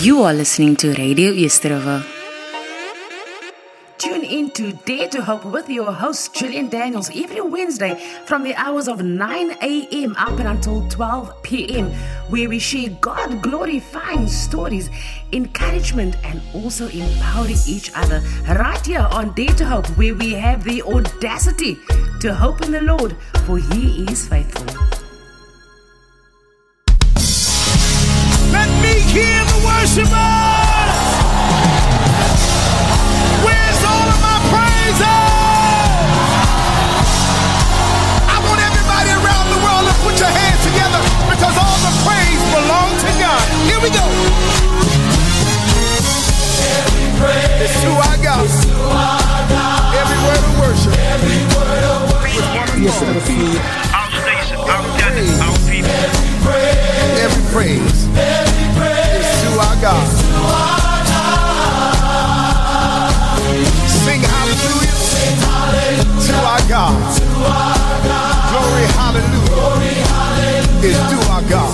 You are listening to Radio Easterova. Tune in to Dare to Hope with your host, Gillian Daniels, every Wednesday from the hours of 9 a.m. up and until 12 p.m., where we share God glorifying stories, encouragement, and also empowering each other. Right here on Dare to Hope, where we have the audacity to hope in the Lord, for He is faithful. Worshipers. Where's all of my praises? I want everybody around the world to put your hands together because all the praise belongs to God. Here we go. It's to our God. Every word of worship. Yes, sir. Our station, our channel, our people. Every praise is to our God. Sing hallelujah to our God. Glory, hallelujah is to our God.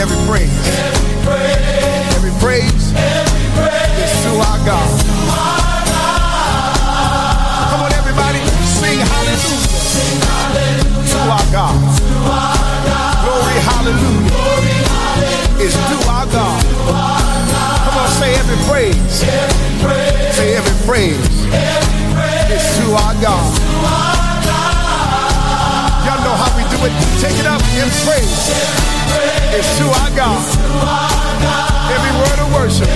Every praise, every praise. Is to our God. It. Take it up in praise. It's to our God. Every word of worship.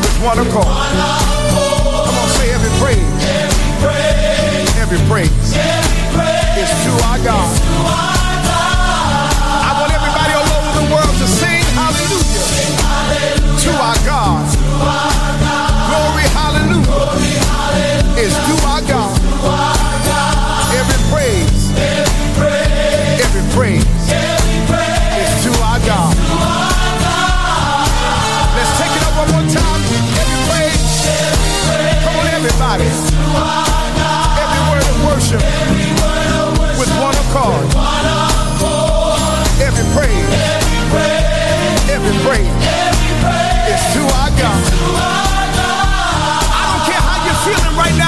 With one accord. Come on, say every praise. Every praise is to our God. feeling right now.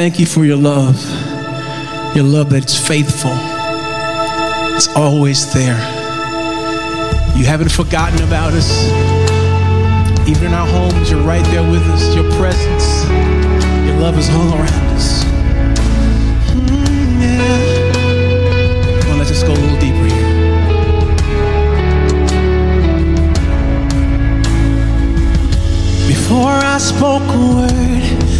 Thank you for your love. Your love that's faithful. It's always there. You haven't forgotten about us. Even in our homes, you're right there with us. Your presence, your love is all around us. Mm, yeah. On, let's just go a little deeper here. Before I spoke a word,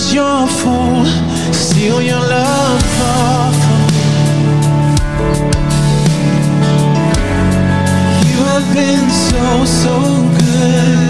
Was your fool, Steal your love me. You have been so, so good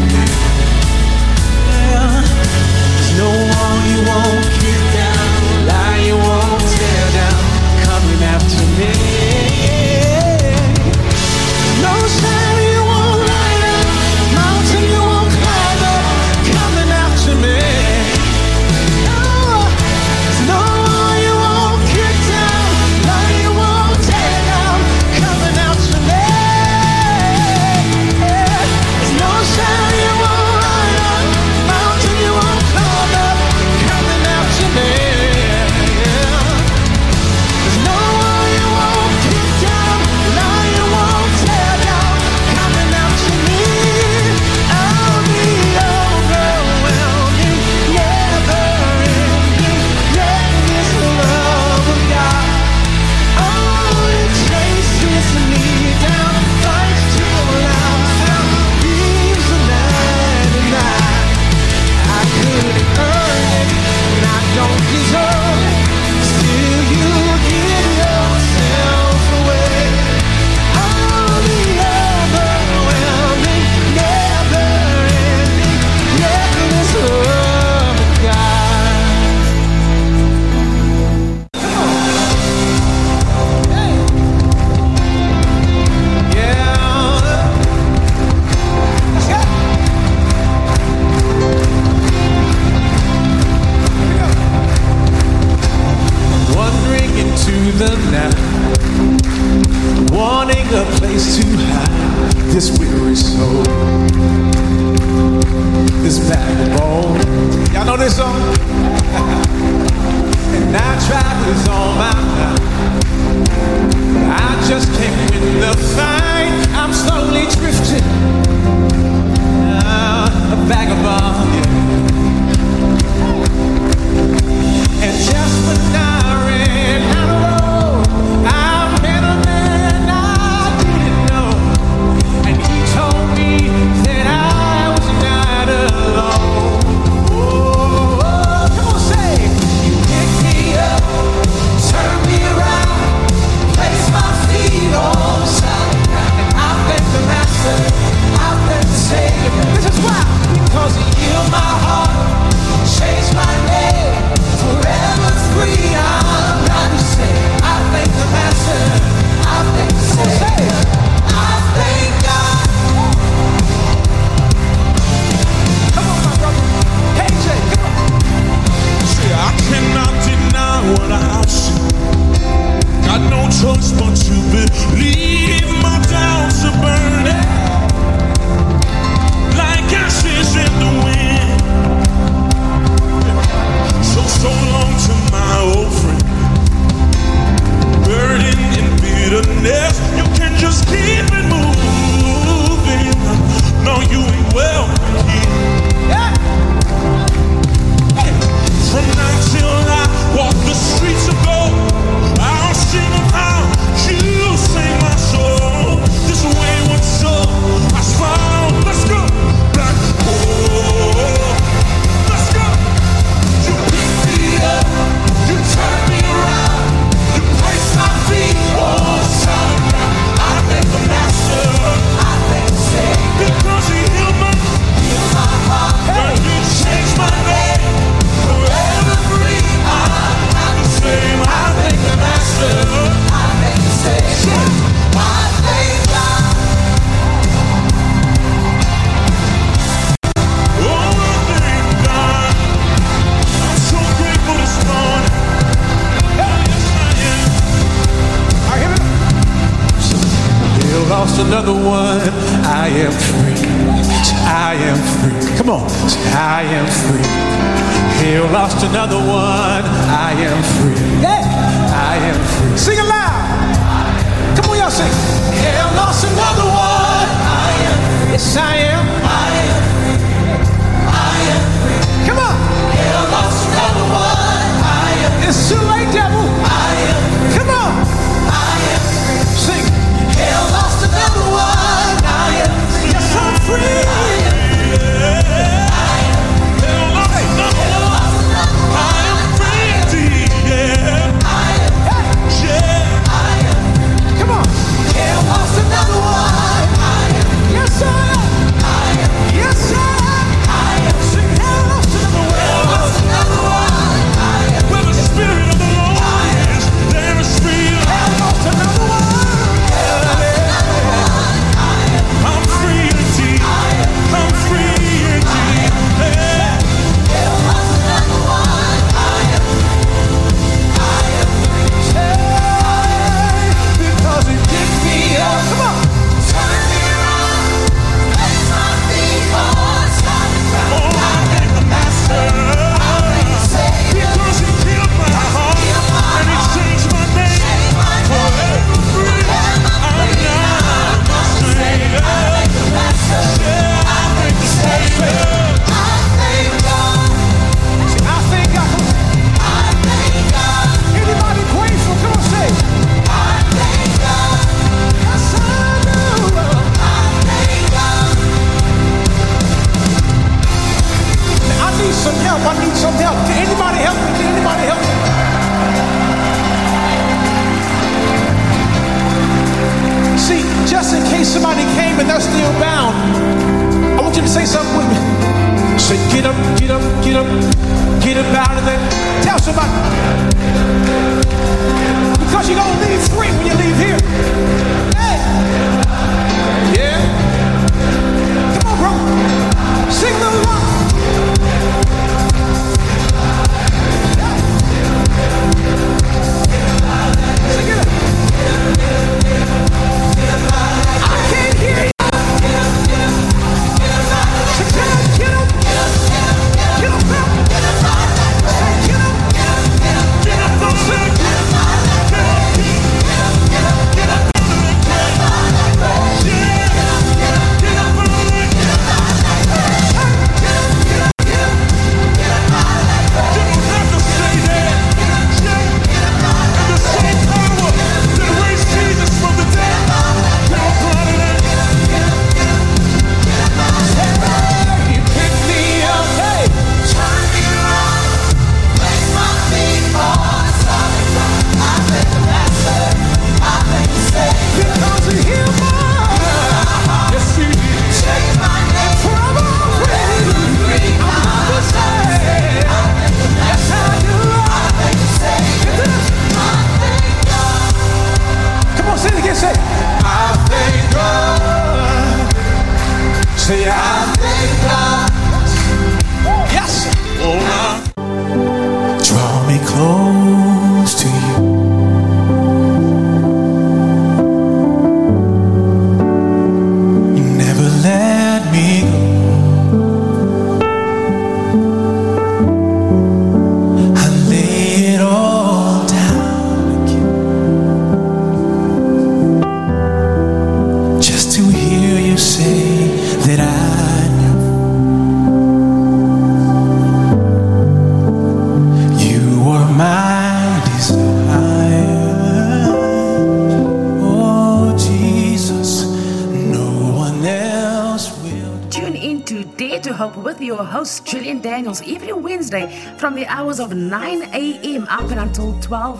Choice but to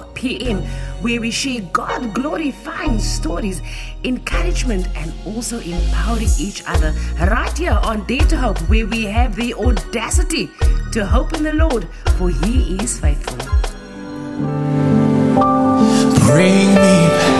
12 p.m., where we share God glorifying stories, encouragement, and also empowering each other. Right here on Dare to Hope, where we have the audacity to hope in the Lord, for He is faithful. Bring me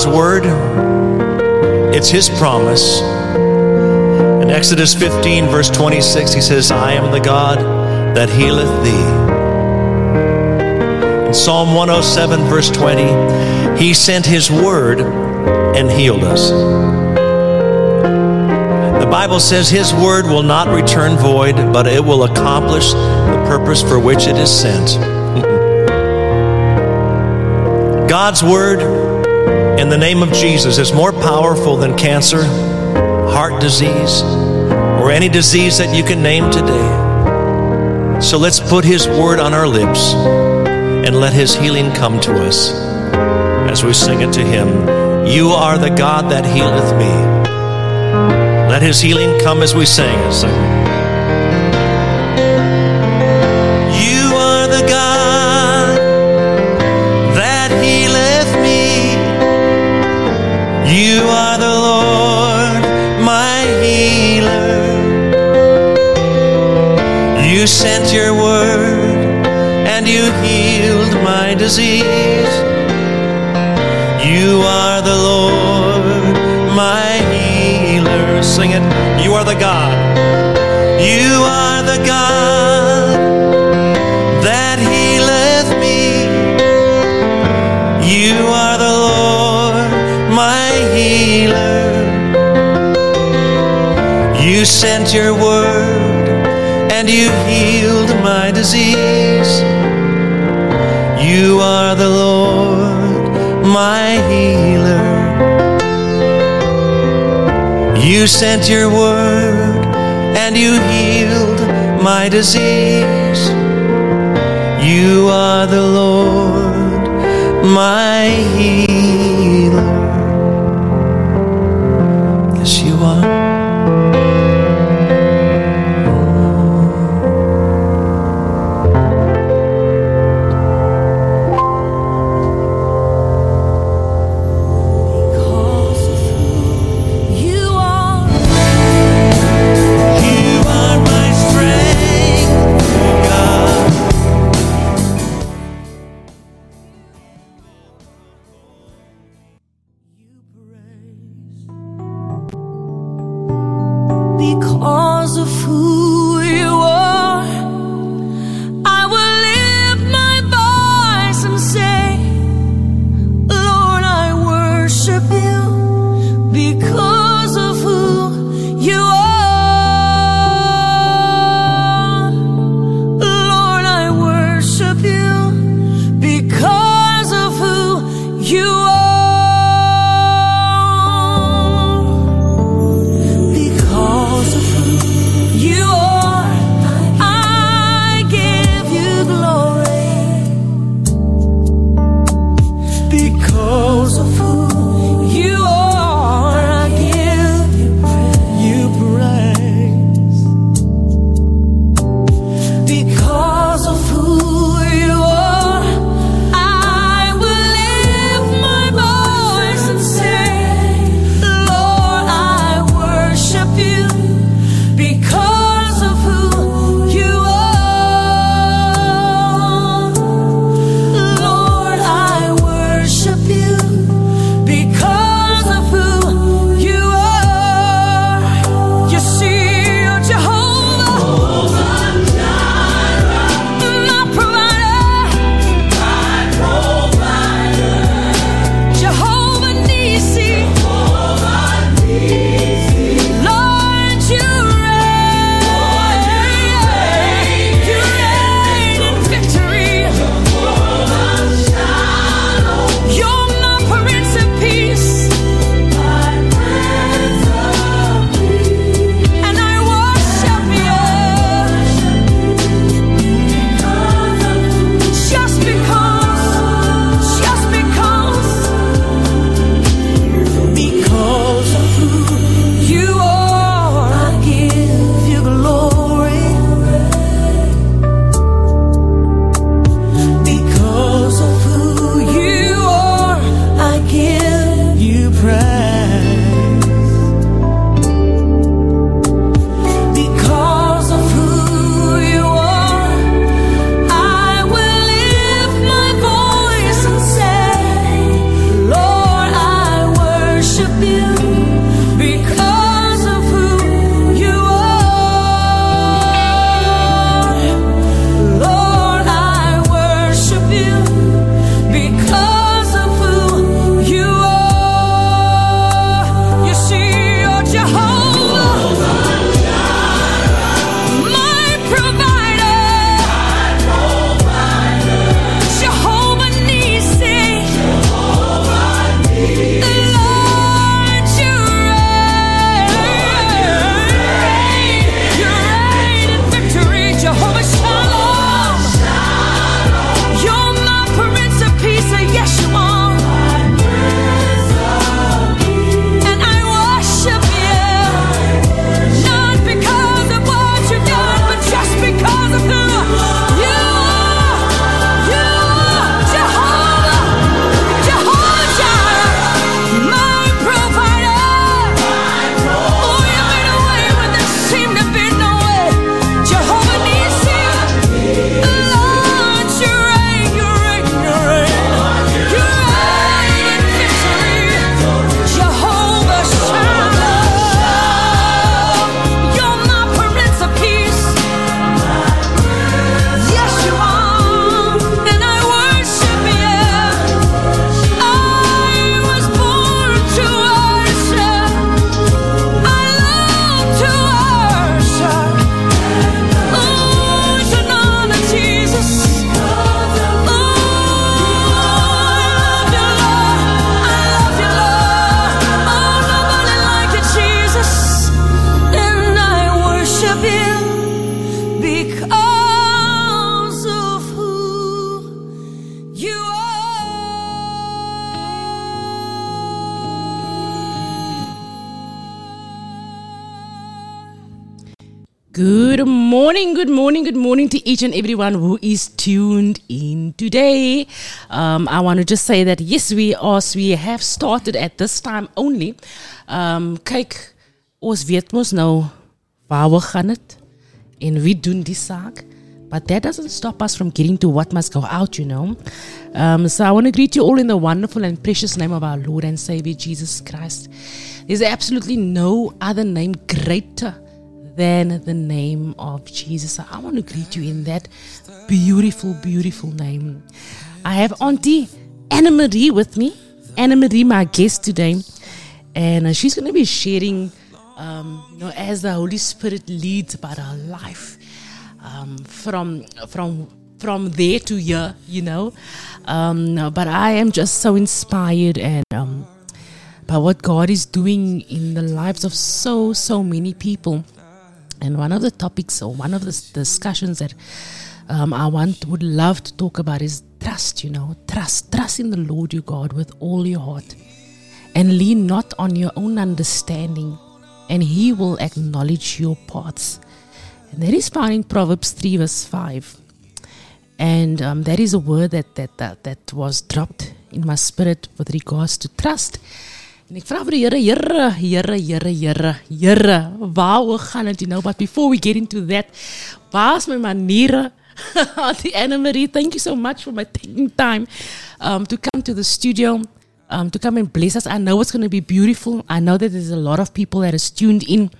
God's word. It's his promise. In Exodus 15, verse 26, he says, I am the God that healeth thee. In Psalm 107, verse 20, he sent his word and healed us. The Bible says his word will not return void, but it will accomplish the purpose for which it is sent. God's word in the name of Jesus is more powerful than cancer, heart disease, or any disease that you can name today. So let's put His word on our lips and let His healing come to us as we sing it to Him. You are the God that healeth me. Let His healing come as we sing. You are the Lord, my healer. You sent your word and you healed my disease. You are the Lord, my healer. Sing it. You are the God. You are the God that healeth me. You are sent your word and you healed my disease. You are the Lord, my healer. You sent your word and you healed my disease. You are the Lord, my healer. Each and everyone who is tuned in today. Um, I want to just say that yes, we are, we have started at this time only. Um, kyk, ons weet nou waar we gaan het en wie doen die saak. But that doesn't stop us from getting to what must go out, you know. Um, so I want to greet you all in the wonderful and precious name of our Lord and Savior Jesus Christ. There's absolutely no other name greater than the name of Jesus. So I want to greet you in that beautiful, beautiful name. I have Auntie Anna Marie with me. Anna Marie, my guest today, and uh, she's going to be sharing, um, you know, as the Holy Spirit leads about her life, um, from from from there to here, you know. Um, but I am just so inspired and um, by what God is doing in the lives of so so many people. And one of the topics or one of the discussions that um, I want would love to talk about is trust. You know, trust, trust in the Lord your God with all your heart, and lean not on your own understanding, and He will acknowledge your paths. And that is found in Proverbs three verse five. And um, that is a word that, that, that, that was dropped in my spirit with regards to trust. En ek vra vir die Here, Here, Here, Here, Here, Here, waaroor gaan dit, know? But before we get into that, waar's my maniere? Auntie Anna Marie, thank you so much for my taking time um, to come to the studio, um, to come and bless us. I know it's going to be beautiful. I know that there's a lot of people that is tuned in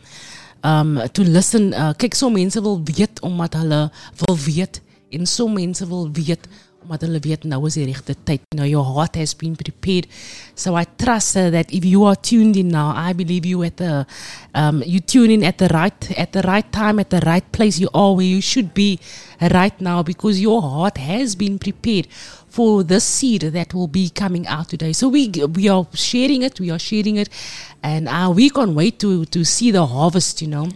um, to listen. Uh, kyk, so mense wil weet omdat hulle wil weet en so mense wil weet omdat hulle weet nou is die regte tyd. Know, your heart has been prepared. So I trust uh, that if you are tuned in now, I believe you at the um, you tune in at the right at the right time at the right place. You are where you should be right now because your heart has been prepared for the seed that will be coming out today. So we we are sharing it. We are sharing it, and uh, we can't wait to to see the harvest. You know,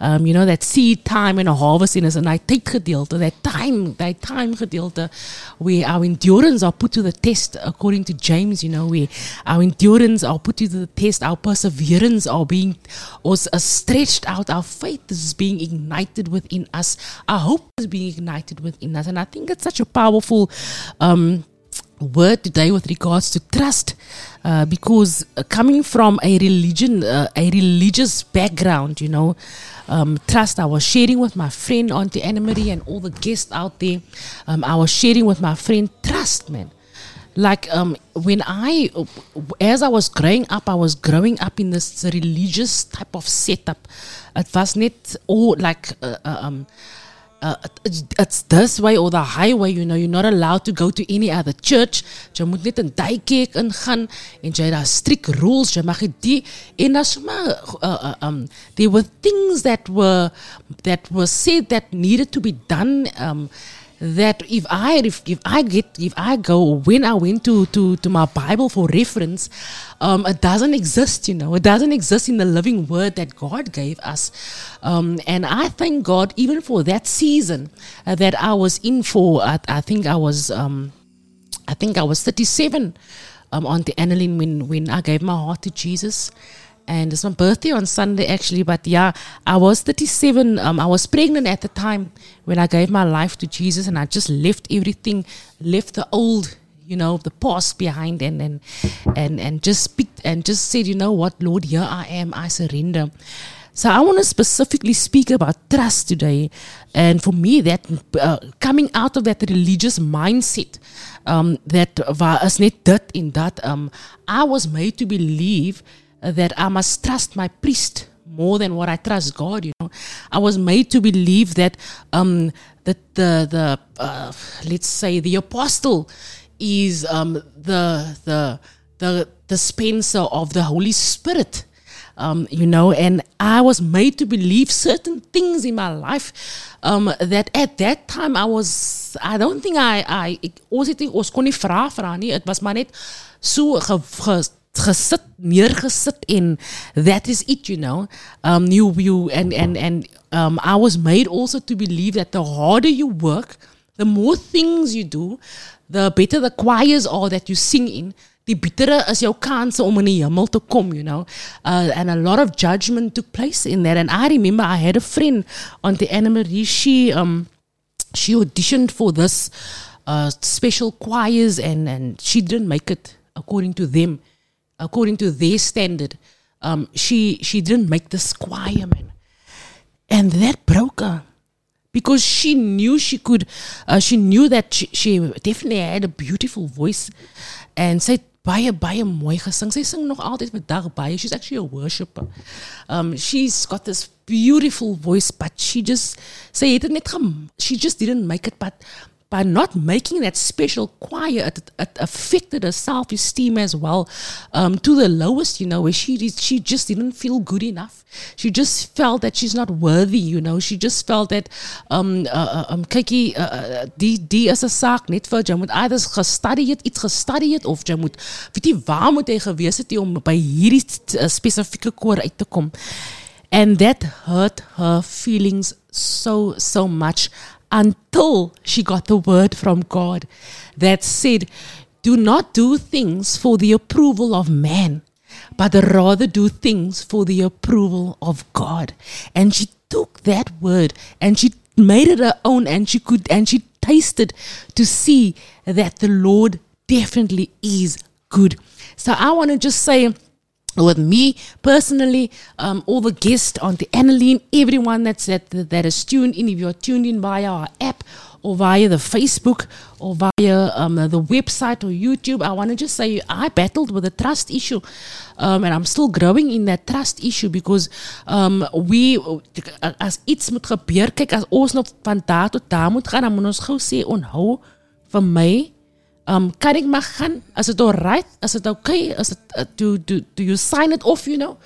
um, you know that seed time and a harvest in us, and is een tydgedeelte, that time that time gedeelte where our endurance are put to the test according to James. You know, where our endurance are put to the test, our perseverance are being was uh, stretched out, our faith is being ignited within us, our hope is being ignited within us, and I think it's such a powerful. Um, word today with regards to trust uh, because coming from a religion uh, a religious background you know um, trust i was sharing with my friend auntie anna marie and all the guests out there um, i was sharing with my friend trust man. Like um, when i as i was growing up i was growing up in this religious type of setup. It was not all like uh, uh, um, uh, it's, this way or the highway, you know, you're not allowed to go to any other church. Jy moet net in daai kerk ingaan en jy daar strict rules, jy mag die en daar's maar uh, uh, um there were things that were that were said that needed to be done um that if I if, if I get if I go when I went to to to my Bible for reference, um, it doesn't exist. You know, it doesn't exist in the living Word that God gave us, um, and I thank God even for that season uh, that I was in for. I, I think I was um, I think I was thirty seven um, on the Annalyn when when I gave my heart to Jesus and it's my birthday on Sunday actually. But yeah, I was 37. Um, I was pregnant at the time when I gave my life to Jesus, and I just left everything, left the old, you know, the past behind, and and and and just picked and just said, you know what, Lord, here I am. I surrender. So I want to specifically speak about trust today, and for me, that uh, coming out of that religious mindset, um, that was net dit in that um, I was made to believe that I must trust my priest more than what I trust God. You know, I was made to believe that um, that the the uh, let's say the apostle is um, the the the dispenser of the Holy Spirit. Um, you know, and I was made to believe certain things in my life um, that at that time I was, I don't think I, I, ek, ons het nie, ons kon nie vra vra nie, het was maar net so ge, gesit, neergesit en that is it, you know. Um, you, you, and, and, and um, I was made also to believe that the harder you work, the more things you do, the better the choirs are that you sing in, die bittere is jou kans om in die hemel te kom, you know. Uh, and a lot of judgment took place in that. And I remember I had a friend on the Anna She um she auditioned for this uh, special choirs and and she didn't make it according to them, according to their standard. Um, she she didn't make the choir, man, and that broke her because she knew she could. Uh, she knew that she, she definitely had a beautiful voice, and het baie baie mooi gesing. Sy sing nog altyd met dag baie. She's actually a worshipper. Um, she's got this beautiful voice, but she just sy het dit net gem, she just didn't make it. But by not making that special choir, it, it affected her self esteem as well um, to the lowest, you know, where she, she just didn't feel good enough. She just felt that she's not worthy, you know. She just felt that, um, uh, uh, um, kykie, uh, uh, die, die is 'n saak net vir jy moet either gestudy het, iets gestudy het of jy moet weet jy waar moet jy gewees het om by hierdie uh, spesifieke koor uit te kom. And that hurt her feelings so, so much until she got the word from God that said, Do not do things for the approval of man, but rather do things for the approval of God. And she took that word and she made it her own and she could and she tasted to see that the Lord definitely is good. So I want to just say with me personally, um, all the guests on the Annaline, everyone that's that that is tuned in. If you're tuned in via our app or via the Facebook or via um, the website or YouTube, I want to just say I battled with a trust issue, um, and I'm still growing in that trust issue because um, we as iets moet gebeur, kyk as ons nog van daar tot daar moet gaan, dan moet ons gou sê onthou vir my um, kan ik maar gaan? Is het alright? Is het okay? Is it, uh, do, do, do you sign it off, you know?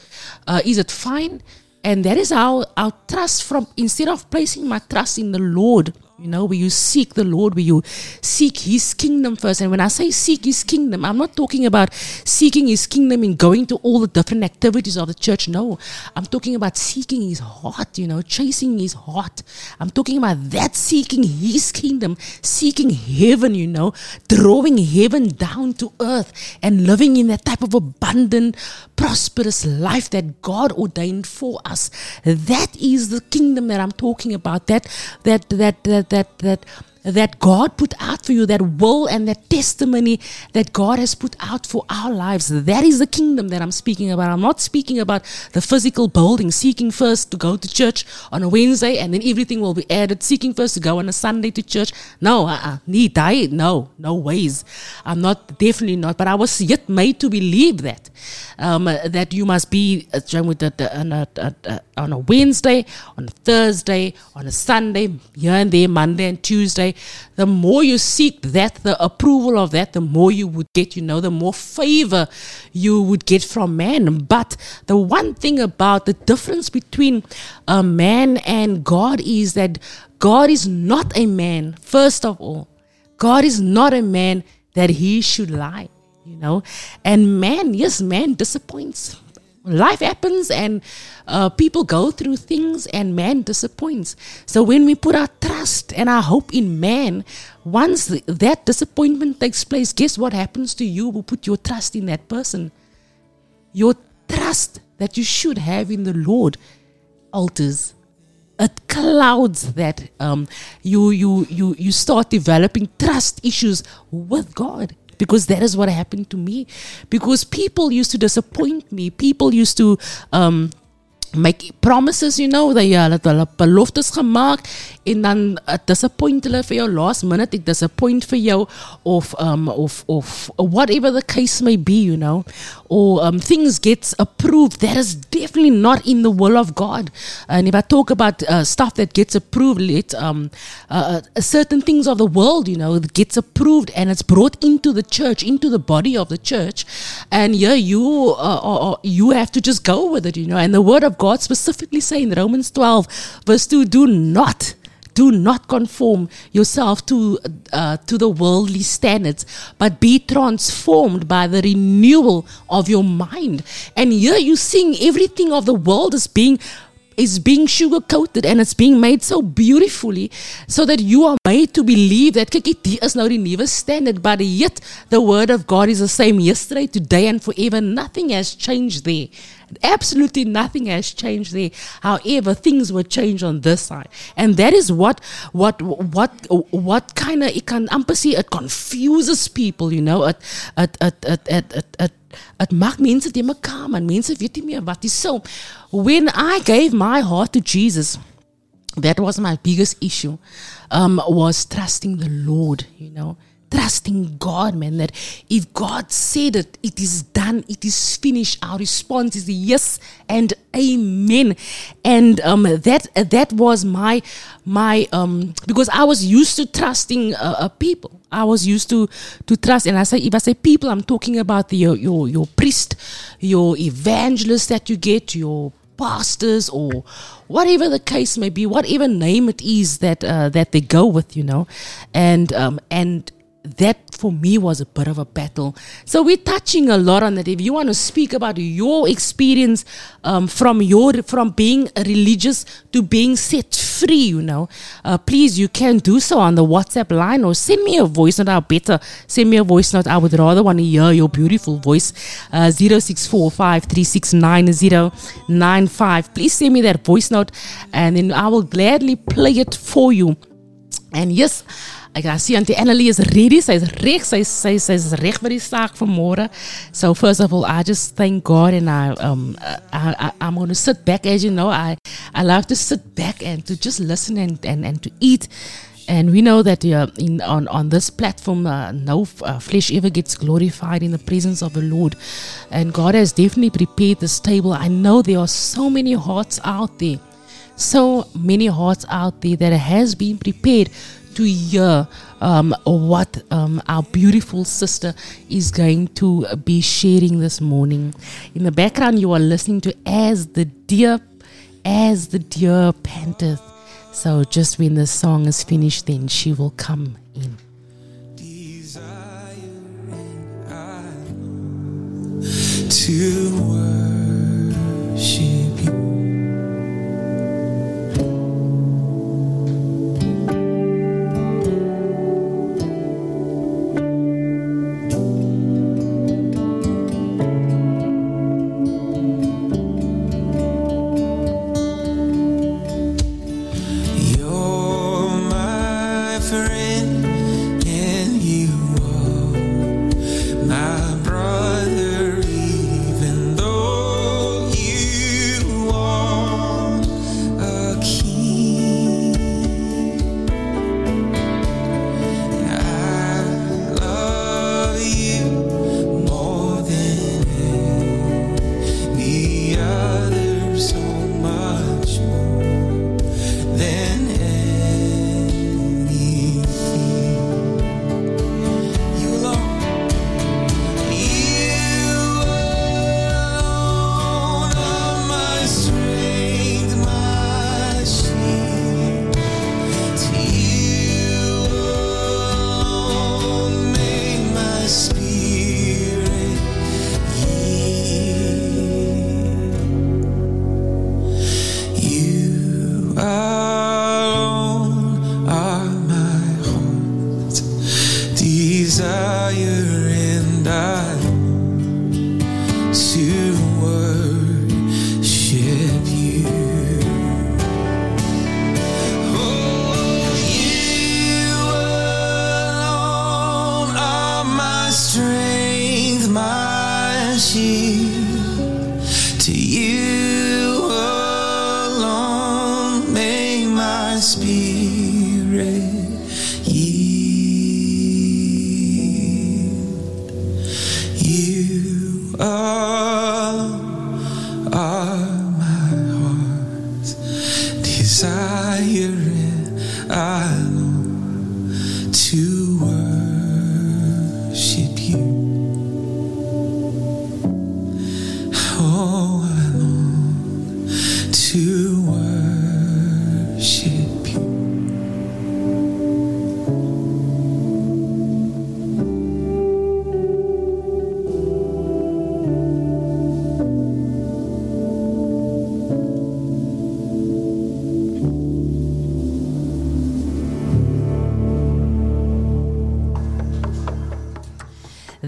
Uh, is it fine? And that is our, our trust from, instead of placing my trust in the Lord, you know, where you seek the Lord, where you seek His kingdom first. And when I say seek His kingdom, I'm not talking about seeking His kingdom in going to all the different activities of the church. No, I'm talking about seeking His heart, you know, chasing His heart. I'm talking about that seeking His kingdom, seeking heaven, you know, drawing heaven down to earth and living in that type of abundant, prosperous life that God ordained for us. That is the kingdom that I'm talking about. That that that that that that God put out for you, that will and that testimony that God has put out for our lives. That is the kingdom that I'm speaking about. I'm not speaking about the physical building, seeking first to go to church on a Wednesday and then everything will be added, seeking first to go on a Sunday to church. No, uh-uh. Nee, die, no, no ways. I'm not, definitely not. But I was yet made to believe that. Um, that you must be uh, on, a, on a Wednesday, on a Thursday, on a Sunday, here and there, Monday and Tuesday. The more you seek that, the approval of that, the more you would get, you know, the more favor you would get from man. But the one thing about the difference between a man and God is that God is not a man, first of all. God is not a man that he should lie, you know. And man, yes, man disappoints. Life happens and uh, people go through things and man disappoints. So when we put our trust and our hope in man, once th- that disappointment takes place, guess what happens to you who put your trust in that person? Your trust that you should have in the Lord alters it clouds that um, you you you you start developing trust issues with God because that is what happened to me. Because people used to disappoint me. People used to um, make promises you know they uh, dat hulle beloftes gemaak en dan uh, disappoint hulle vir jou last minute ek disappoint vir jou of um of of whatever the case may be you know. Or um, things gets approved that is definitely not in the will of God. And if I talk about uh, stuff that gets approved let um uh, uh, certain things of the world you know gets approved and it's brought into the church into the body of the church and yeah you uh, you have to just go with it you know. And the word of God specifically say in Romans 12 verse 2 do not do not conform yourself to uh, to the worldly standards but be transformed by the renewal of your mind. And here you seeing everything of the world is being is being sugar coated and it's being made so beautifully so that you are made to believe that kyk is nou die nuwe standard but yet the word of God is the same yesterday today and forever. Nothing has changed there absolutely nothing has changed there however things were changed on this side and that is what what what what kind of it can sê it confuses people you know it it it it it, it, it Dit maak mense te mekaar, man. Mense weet nie meer wat is so. When I gave my heart to Jesus, that was my biggest issue. Um, was trusting the Lord, you know. Trusting God, man, that if God said it, it is done, it is finished. Our response is yes and amen. And um, that that was my my um because I was used to trusting uh, uh, people. I was used to to trust, and I say if I say people, I'm talking about the, your your your priest, your evangelist that you get, your pastors or whatever the case may be, whatever name it is that uh, that they go with, you know, and um, and that for me was a bit of a battle. So we're touching a lot on that. If you want to speak about your experience um, from your from being religious to being set free, you know, uh, please you can do so on the WhatsApp line or send me a voice note. I'll better send me a voice note. I would rather want to hear your beautiful voice. Uh, Zero six four five three six nine zero nine five. Please send me that voice note, and then I will gladly play it for you. And yes, kan sien Auntie Annelie is ready. Sy's reg. Sy's sy sy's reg vir die saak van môre. So first of all, I just thank God and I um I, I I'm going to sit back as you know. I I love to sit back and to just listen and and and to eat. And we know that uh, in on on this platform, uh, no uh, flesh ever gets glorified in the presence of the Lord, and God has definitely prepared this table. I know there are so many hearts out there, so many hearts out there that has been prepared to hear um, what um, our beautiful sister is going to be sharing this morning. In the background, you are listening to As the Deer, As the Deer Panteth. So just when the song is finished, then she will come in. to worship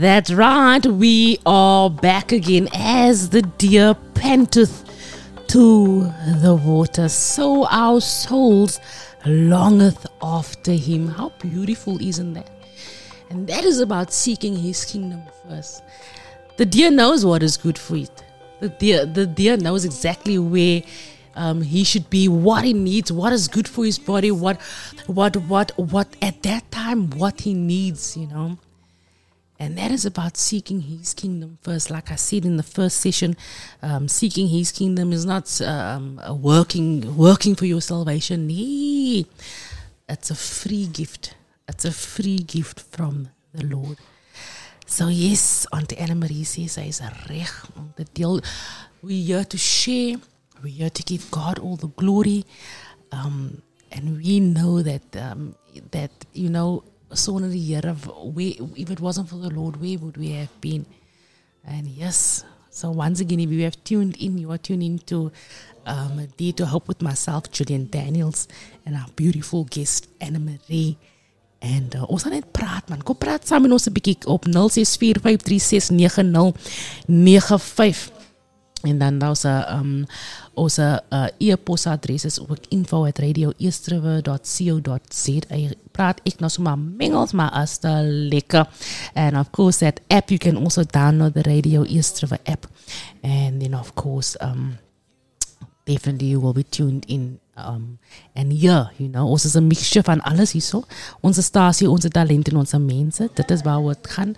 That's right, we are back again as the deer panteth to the water, so our souls longeth after him. How beautiful isn't that? And that is about seeking his kingdom first. The deer knows what is good for it. The deer, the deer knows exactly where um, he should be, what he needs, what is good for his body, what, what, what, what at that time, what he needs, you know. And that is about seeking His kingdom first. Like I said in the first session, um, seeking His kingdom is not um, working working for your salvation. Nee, it's a free gift. It's a free gift from the Lord. So yes, Auntie Anna Marie says hy is reg om te. We're here to share. We're here to give God all the glory. Um, and we know that um, that you know sonder die Here where if it wasn't for the Lord where would we have been? And yes so once again if you have tuned in you are tuning to um to help with myself Gillian Daniels and our beautiful guest Anna Marie. En uh, ons gaan net praat man. Kom praat saam met ons 'n bietjie op 0645369095 en dan daar's 'n um ons uh, e-posadres is ook info@radioeasterwe.co.za. Praat ek nou sommer mengels maar as te lekker. And of course that app you can also download the Radio Easterwe app. And then of course um definitely will be tuned in um and yeah, you know, ons is 'n mixture van alles hierso. Ons stasie, ons talente en ons mense. Dit is waar dit gaan.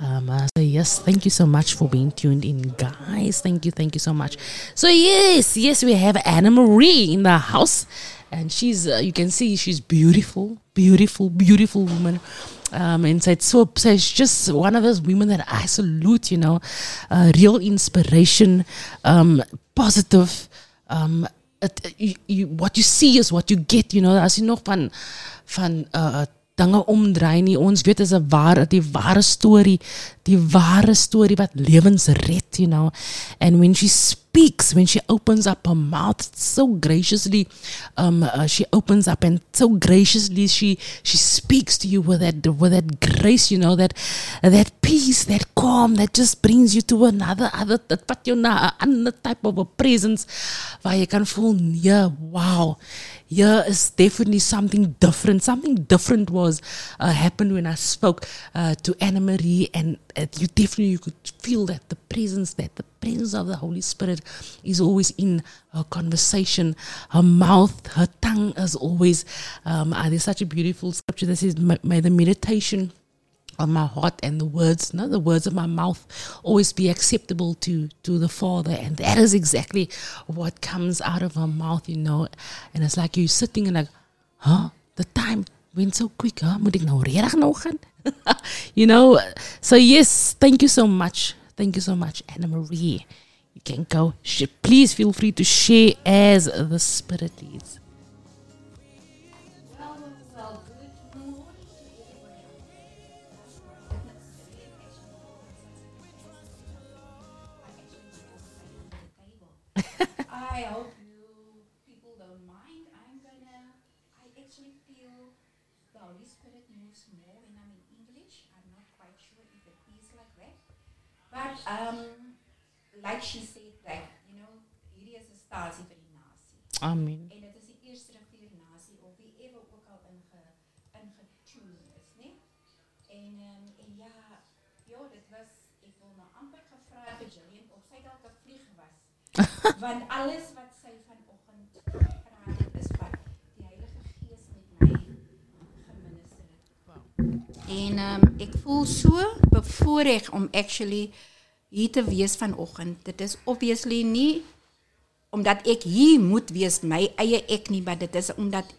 Um uh, so yes, thank you so much for being tuned in guys. Thank you, thank you so much. So yes, yes we have Anna Marie in the house and she's uh, you can see she's beautiful, beautiful, beautiful woman. Um, and so it's so so it's just one of those women that I salute, you know, uh, real inspiration, um, positive, um, it, you, you, what you see is what you get, you know, as jy nog van van uh dinge omdraai nie. Ons weet is 'n ware die ware storie, die ware storie wat lewens red, you know. And when she speaks, when she opens up her mouth so graciously, um uh, she opens up and so graciously she she speaks to you with that with that grace, you know, that that peace, that calm that just brings you to another other that put you na ander type of a presence waar jy kan voel, yeah, wow yeah, it's definitely something different. Something different was uh, happened when I spoke uh, to Anna Marie, and uh, you definitely you could feel that the presence, that the presence of the Holy Spirit is always in her conversation. Her mouth, her tongue is always. Um, there's such a beautiful scripture that says, "May the meditation." Of my heart and the words, no, the words of my mouth always be acceptable to to the Father, and that is exactly what comes out of my mouth, you know. And it's like you're sitting and like, huh, the time went so quick, huh? Ek nou you know. So yes, thank you so much, thank you so much, Anna Marie. You can go. Please feel free to share as the Spirit leads. I hope you people don't mind. I'm gonna. I actually feel the Holy Spirit moves more when I'm in English. I'm not quite sure if it is like that, but um, like she said, like you know, hierdie is 'n stasie vir die nasie. Amen. Want alles wat sy vanoggend gepraat het is wat die Heilige Gees met my geminister het. En um, ek voel so bevoorreg om actually hier te wees vanoggend. Dit is obviously nie omdat ek hier moet wees my eie ek nie, maar dit is omdat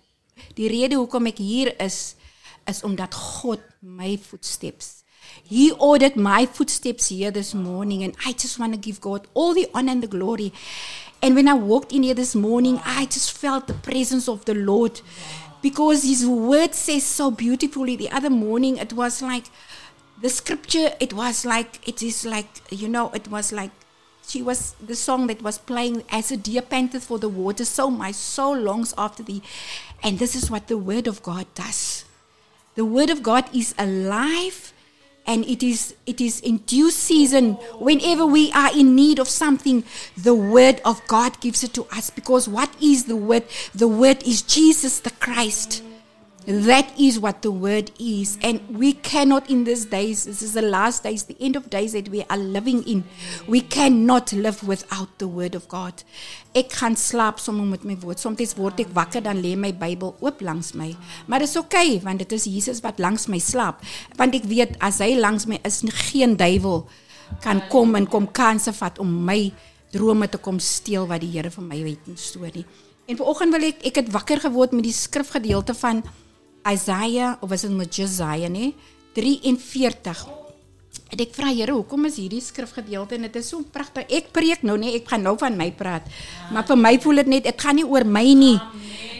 die rede hoekom ek hier is is omdat God my footsteps He ordered my footsteps here this morning, and I just want to give God all the honor and the glory. And when I walked in here this morning, I just felt the presence of the Lord because His word says so beautifully. The other morning, it was like the scripture, it was like, it is like, you know, it was like she was the song that was playing as a deer panteth for the water, so my soul longs after thee. And this is what the word of God does. The word of God is alive and it is it is in due season whenever we are in need of something the word of god gives it to us. Because what is the word? The word is jesus the christ that is what the word is. And we cannot in these days this is the last days the end of days that we are living in we cannot live without the word of god. Ek gaan slaap sommer met my woord. Soms word ek wakker dan lê my bybel oop langs my. Maar dit is oukei okay, want dit is Jesus wat langs my slaap. Want ek weet as hy langs my is geen duiwel kan kom en kom kanse vat om my drome te kom steel wat die Here vir my het in storie en vanoggend wil ek ek het wakker geword met die skrifgedeelte van Isaiah of was dit met Jesaja nê 43 En ek vra Here, hoekom is hierdie skrifgedeelte en dit is so pragtig. Ek preek nou nie, ek gaan nou van my praat. Maar vir my voel dit net dit gaan nie oor my nie.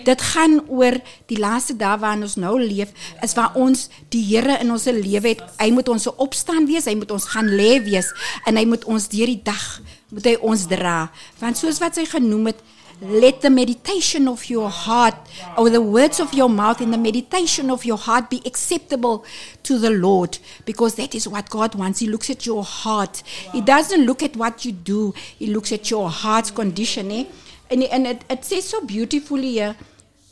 Dit gaan oor die laaste dae waarin ons nou leef, is waar ons die Here in ons lewe het. Hy moet ons opstaan wees, hy moet ons gaan lê wees en hy moet ons deur die dag moet hy ons dra. Want soos wat hy genoem het, let the meditation of your heart or the words of your mouth and the meditation of your heart be acceptable to the Lord because that is what God wants. He looks at your heart. He doesn't look at what you do. He looks at your heart's condition. Eh? And, and it, it says so beautifully here,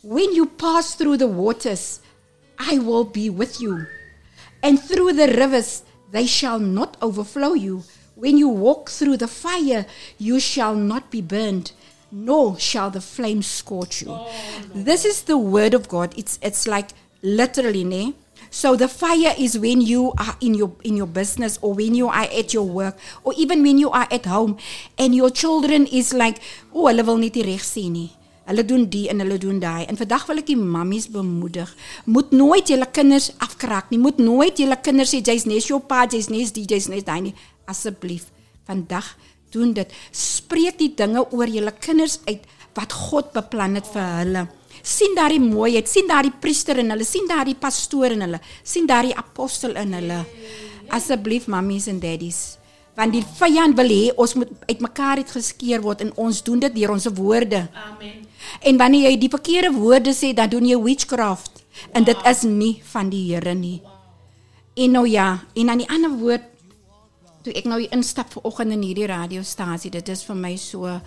when you pass through the waters, I will be with you. And through the rivers, they shall not overflow you. When you walk through the fire, you shall not be burned nor shall the flame scorch you. Oh, no. This is the word of God. It's it's like literally, ne? So the fire is when you are in your in your business or when you are at your work or even when you are at home and your children is like, oh, hulle wil net nie reg sien nie. Hulle doen die en hulle doen daai. En vandag wil ek die mammies bemoedig. Moet nooit julle kinders afkraak nie. Moet nooit julle kinders sê jy's net jou pa, jy's net die, jy's net daai nie. Asseblief. Vandag doen dit. Spreek die dinge oor julle kinders uit wat God beplan het vir hulle. sien daardie mooiheid, sien daardie priester in hulle, sien daardie pastoor in hulle, sien daardie apostel in hulle. Asseblief mammies en daddies, want die vyand wil hê ons moet uitmekaar uit geskeer word en ons doen dit deur ons woorde. Amen. En wanneer jy die verkeerde woorde sê, dan doen jy witchcraft en dit is nie van die Here nie. En nou ja, en aan die ander woord toe ek nou instap ver oggend in hierdie radiostasie, dit is vir my so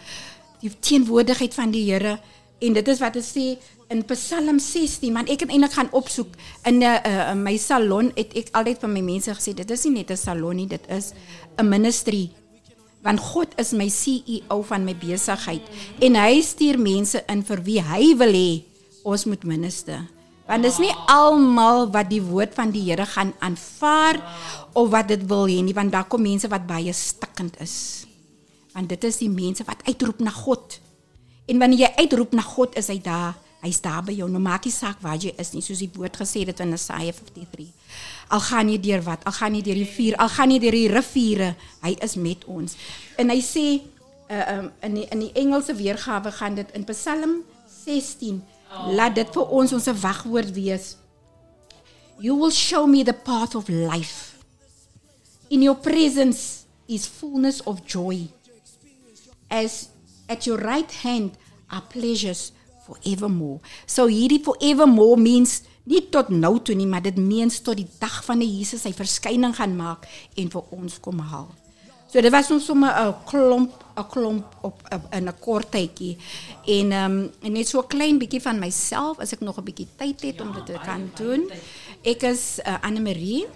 die teenwoordigheid van die Here en dit is wat dit sê in Psalm 16, man ek het eintlik gaan opsoek in 'n uh, my salon het ek altyd vir my mense gesê dit is nie net 'n salon nie, dit is 'n ministry. Want God is my CEO van my besigheid en hy stuur mense in vir wie hy wil hê ons moet minister. Want dit is nie almal wat die woord van die Here gaan aanvaar of wat dit wil hê nie, want daar kom mense wat baie stikkend is. Want dit is die mense wat uitroep na God. En wanneer jy uitroep na God, is hy daar. Hy's daar by jou. Nou maak nie saak waar jy is nie, soos die woord gesê het in Jesaja 53. Al gaan jy deur wat? Al gaan jy deur die vuur, al gaan jy deur die riviere, hy is met ons. En hy sê uh um in die, in die Engelse weergawe gaan dit in Psalm 16 Laat dit vir ons ons wagwoord wees. You will show me the path of life. In your presence is fullness of joy. As at your right hand are pleasures forevermore. So hierdie forevermore means nie tot nou toe nie, maar dit meens tot die dag van die Jesus sy verskyning gaan maak en vir ons kom haal. So dit was ons sommer 'n klomp 'n klomp op, op in 'n kort tydjie. En ehm um, net so 'n klein bietjie van myself as ek nog 'n bietjie tyd het om dit te kan doen. Ek is uh, Anne Marie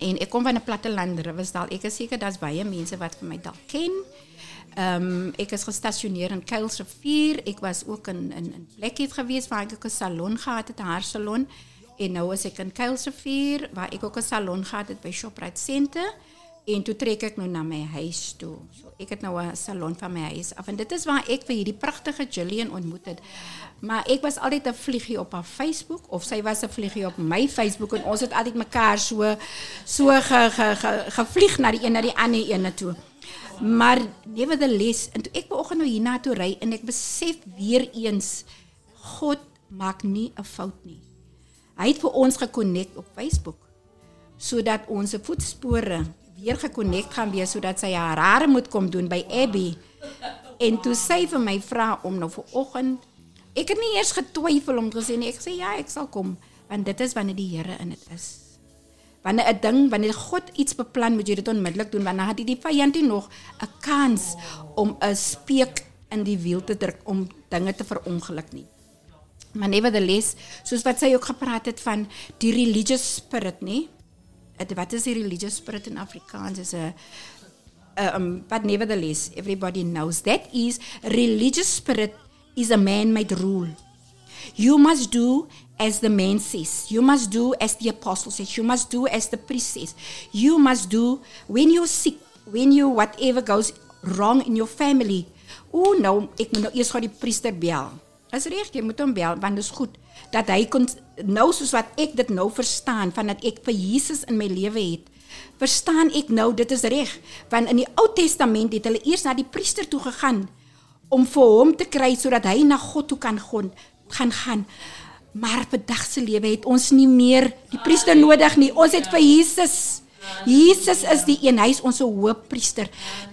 en ek kom van 'n platteland Riversdal. Ek is seker daar's baie mense wat vir my dalk ken. Ehm um, ek is gestasioneer in Kuilsrivier. Ek was ook in in in Blackheath gewees waar ek 'n salon gehad het, 'n haarsalon. En nou is ek in Kuilsrivier waar ek ook 'n salon gehad het by Shoprite Centre. En toe trek ek nou na my huis toe. So ek het nou 'n salon van my huis af en dit is waar ek vir hierdie pragtige Gillian ontmoet het. Maar ek was altyd 'n vliegie op haar Facebook of sy was 'n vliegie op my Facebook en ons het altyd mekaar so so ge, ge, ge, gevlieg na die een na die ander ene toe. Maar nevertheless, en toe ek vanoggend nou hiernatoe ry en ek besef weer eens God maak nie 'n fout nie. Hy het vir ons gekonnekt op Facebook sodat ons voetspore weer gekonnekt gaan wees sodat sy haar hare moet kom doen by Abby. En toe sê vir my vra om nou vir oggend. Ek het nie eers getwyfel om te sê nee, ek sê ja, ek sal kom want dit is wanneer die Here in dit is. Wanneer 'n ding, wanneer God iets beplan, moet jy dit onmiddellik doen want dan het die vyand nie nog 'n kans om 'n speek in die wiel te druk om dinge te verongeluk nie. Maar nevertheless, soos wat sy ook gepraat het van die religious spirit, nê? Wat is die religious spirit in Afrikaans? Is 'n um, but nevertheless, everybody knows that is religious spirit is a man-made rule. You must do as the man says. You must do as the apostle says. You must do as the priest says. You must do when you're sick, when you whatever goes wrong in your family. O nou, ek moet nou eers gou die priester bel. Is reg, jy moet hom bel want dit is goed dat hy kon nou soos wat ek dit nou verstaan van dat ek vir Jesus in my lewe het. Verstaan ek nou dit is reg want in die Ou Testament het hulle eers na die priester toe gegaan om vir hom te kry sodat hy na God toe kan gaan gaan gaan. Maar vandag se lewe het ons nie meer die priester nodig nie. Ons het vir Jesus. Jesus is die een, hy is ons hoofpriester.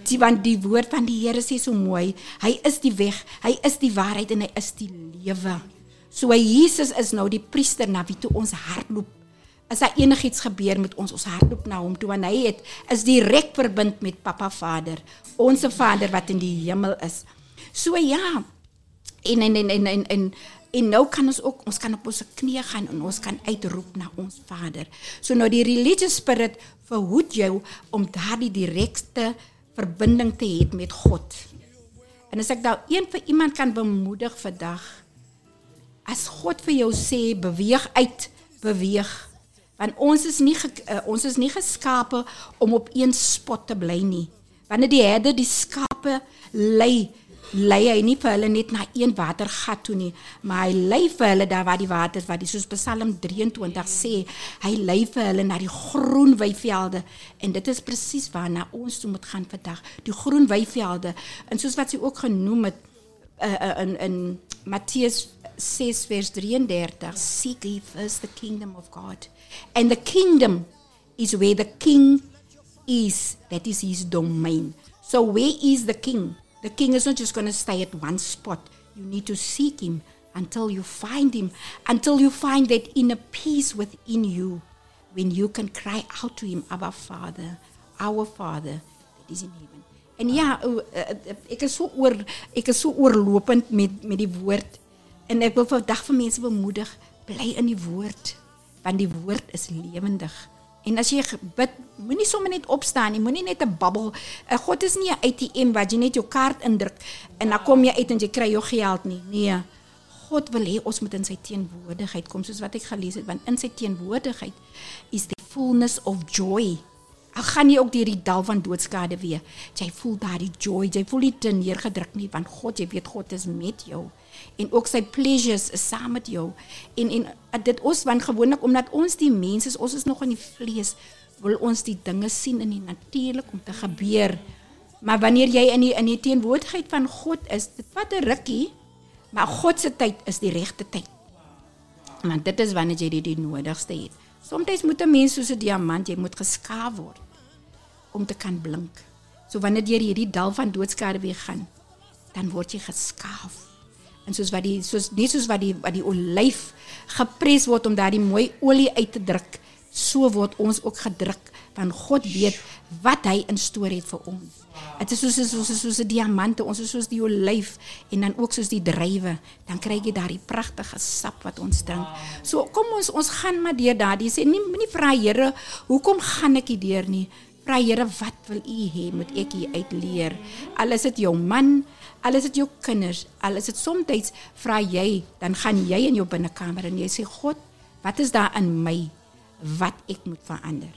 Die want die woord van die Here sê so mooi, hy is die weg, hy is die waarheid en hy is die lewe. So Jesus is nou die priester na wie toe ons hardloop. As daar enigiets gebeur met ons, ons hardloop na hom toe want hy het is direk verbind met Papa Vader, ons Vader wat in die hemel is. So ja. En en en en en, en En nou kan ons ook ons kan op ons knieë gaan en ons kan uitroep na ons Vader. So nou die religious spirit verhoed jou om daardie direkte verbinding te hê met God. En as ek nou een vir iemand kan bemoedig vandag, as God vir jou sê beweeg uit, beweeg. Want ons is nie ge, uh, ons is nie geskape om op een spot te bly nie. Wanneer die herder die skape lei lei hy nie vir hulle net na een watergat toe nie, maar hy lei vir hulle daar waar die water is, wat die soos Psalm 23 sê, hy lei vir hulle na die groen weivelde en dit is presies waarna ons toe moet gaan vandag, die groen weivelde. En soos wat sy ook genoem het uh, in in Matteus 6 vers 33, seek ye first the kingdom of God. And the kingdom is where the king is, that is his domain. So where is the king? The king is not just going to stay at one spot. You need to seek him until you find him, until you find that inner peace within you, when you can cry out to him, Abba Father, our Father that is in heaven. En ja, o, uh, uh, ek is so oor ek is so oorlopend met met die woord. En ek wil vandag vir mense bemoedig, bly in die woord, want die woord is lewendig. En as jy bid, moenie sommer net opstaan nie, moenie net 'n babbel. Uh, God is nie 'n ATM waar jy net jou kaart indruk en dan kom jy uit en jy kry jou geld nie. Nee. God wil hê ons moet in sy teenwoordigheid kom soos wat ek gelees het, want in sy teenwoordigheid is the fullness of joy. Al gaan jy ook deur die dal van doodskade weer, jy voel daardie joy, jy voel te neergedruk nie, want God, jy weet God is met jou en ook sy pleasures is saam met jou. En en uh, dit ons want gewoonlik omdat ons die mense is, ons is nog in die vlees, wil ons die dinge sien in die natuurlik om te gebeur. Maar wanneer jy in die in die teenwoordigheid van God is, dit vat 'n rukkie, maar God se tyd is die regte tyd. Want dit is wanneer jy dit die nodigste het. Soms moet 'n mens soos 'n diamant, jy moet geskaaf word om te kan blink. So wanneer jy hierdie dal van doodskade weer gaan, dan word jy geskaaf. En soos wat die soos nie soos wat die wat die olyf gepres word om daardie mooi olie uit te druk, so word ons ook gedruk want God weet wat hy in stoor het vir ons. Dit is soos soos, soos 'n diamante, ons is soos die olyf en dan ook soos die druiwe, dan kry jy daardie pragtige sap wat ons drink. So kom ons ons gaan maar deur daardie sê nie nie vra Here, hoekom gaan ek hier deur nie? Vra Here, wat wil U hê moet ek hier uit leer? Al is dit jou man, al is dit jou kinders, al is dit soms vra jy, dan gaan jy in jou binnekamer en jy sê God, wat is daar in my wat ek moet verander?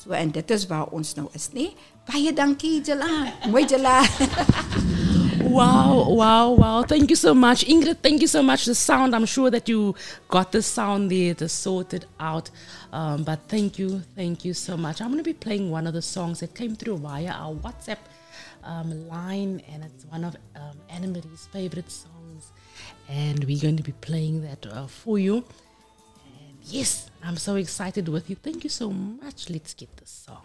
So en dit is waar ons nou is, nê? Baie dankie Jela. Mooi Jela. Wow, wow, wow. Thank you so much. Ingrid, thank you so much. The sound, I'm sure that you got the sound there to sort it out. Um, but thank you, thank you so much. I'm going to be playing one of the songs that came through via our WhatsApp um, line, and it's one of um, Anna Marie's favorite songs. And we're going to be playing that uh, for you. And yes, I'm so excited with you. Thank you so much. Let's get this song.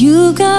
you got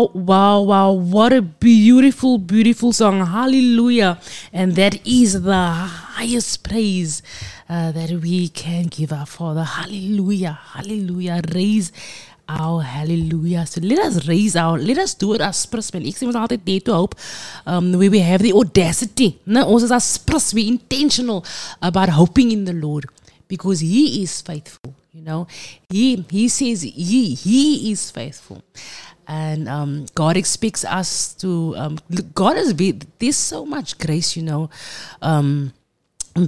Wow, wow, wow. What a beautiful, beautiful song. Hallelujah. And that is the highest praise uh, that we can give our Father. Hallelujah, hallelujah. Raise our hallelujah. So let us raise our, let us do it as sprismen. Ek sê ons net to hope um, where we have the audacity. No, ons is as spris, we intentional about hoping in the Lord because He is faithful. You know, He He says He He is faithful and um, God expects us to. Um, God has be there's so much grace, you know. Um, and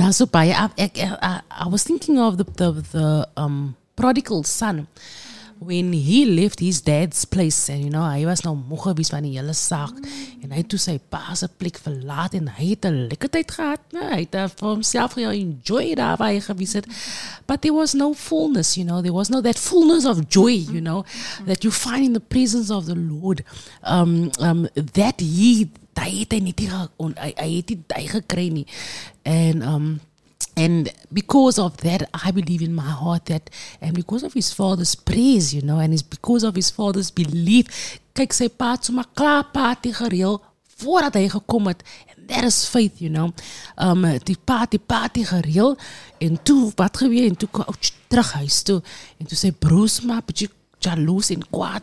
I, I, I was thinking of the the, the um, prodigal son when he left his dad's place and you know hy was nou moeg gewees van die hele saak en hy het toe sy pa se plek verlaat en hy het 'n lekker tyd gehad nee, hy het uh, vir homself ge enjoy daar waar hy gewees het. But there was no fullness you know there was no that fullness of joy you know that you find in the presence of the Lord. Um um that he hy het hy net nie hy, hy het nie hy gekry nie. En um and because of that, I believe in my heart that, and because of his father's praise, you know, and it's because of his father's belief, kyk sy pa het sommer klaar party gereël voordat hy gekom het. And that is faith, you know. Um die pa die gereël en toe wat gebeur en toe ouch, terug huis toe en toe sê broers maar jaloes en kwaad.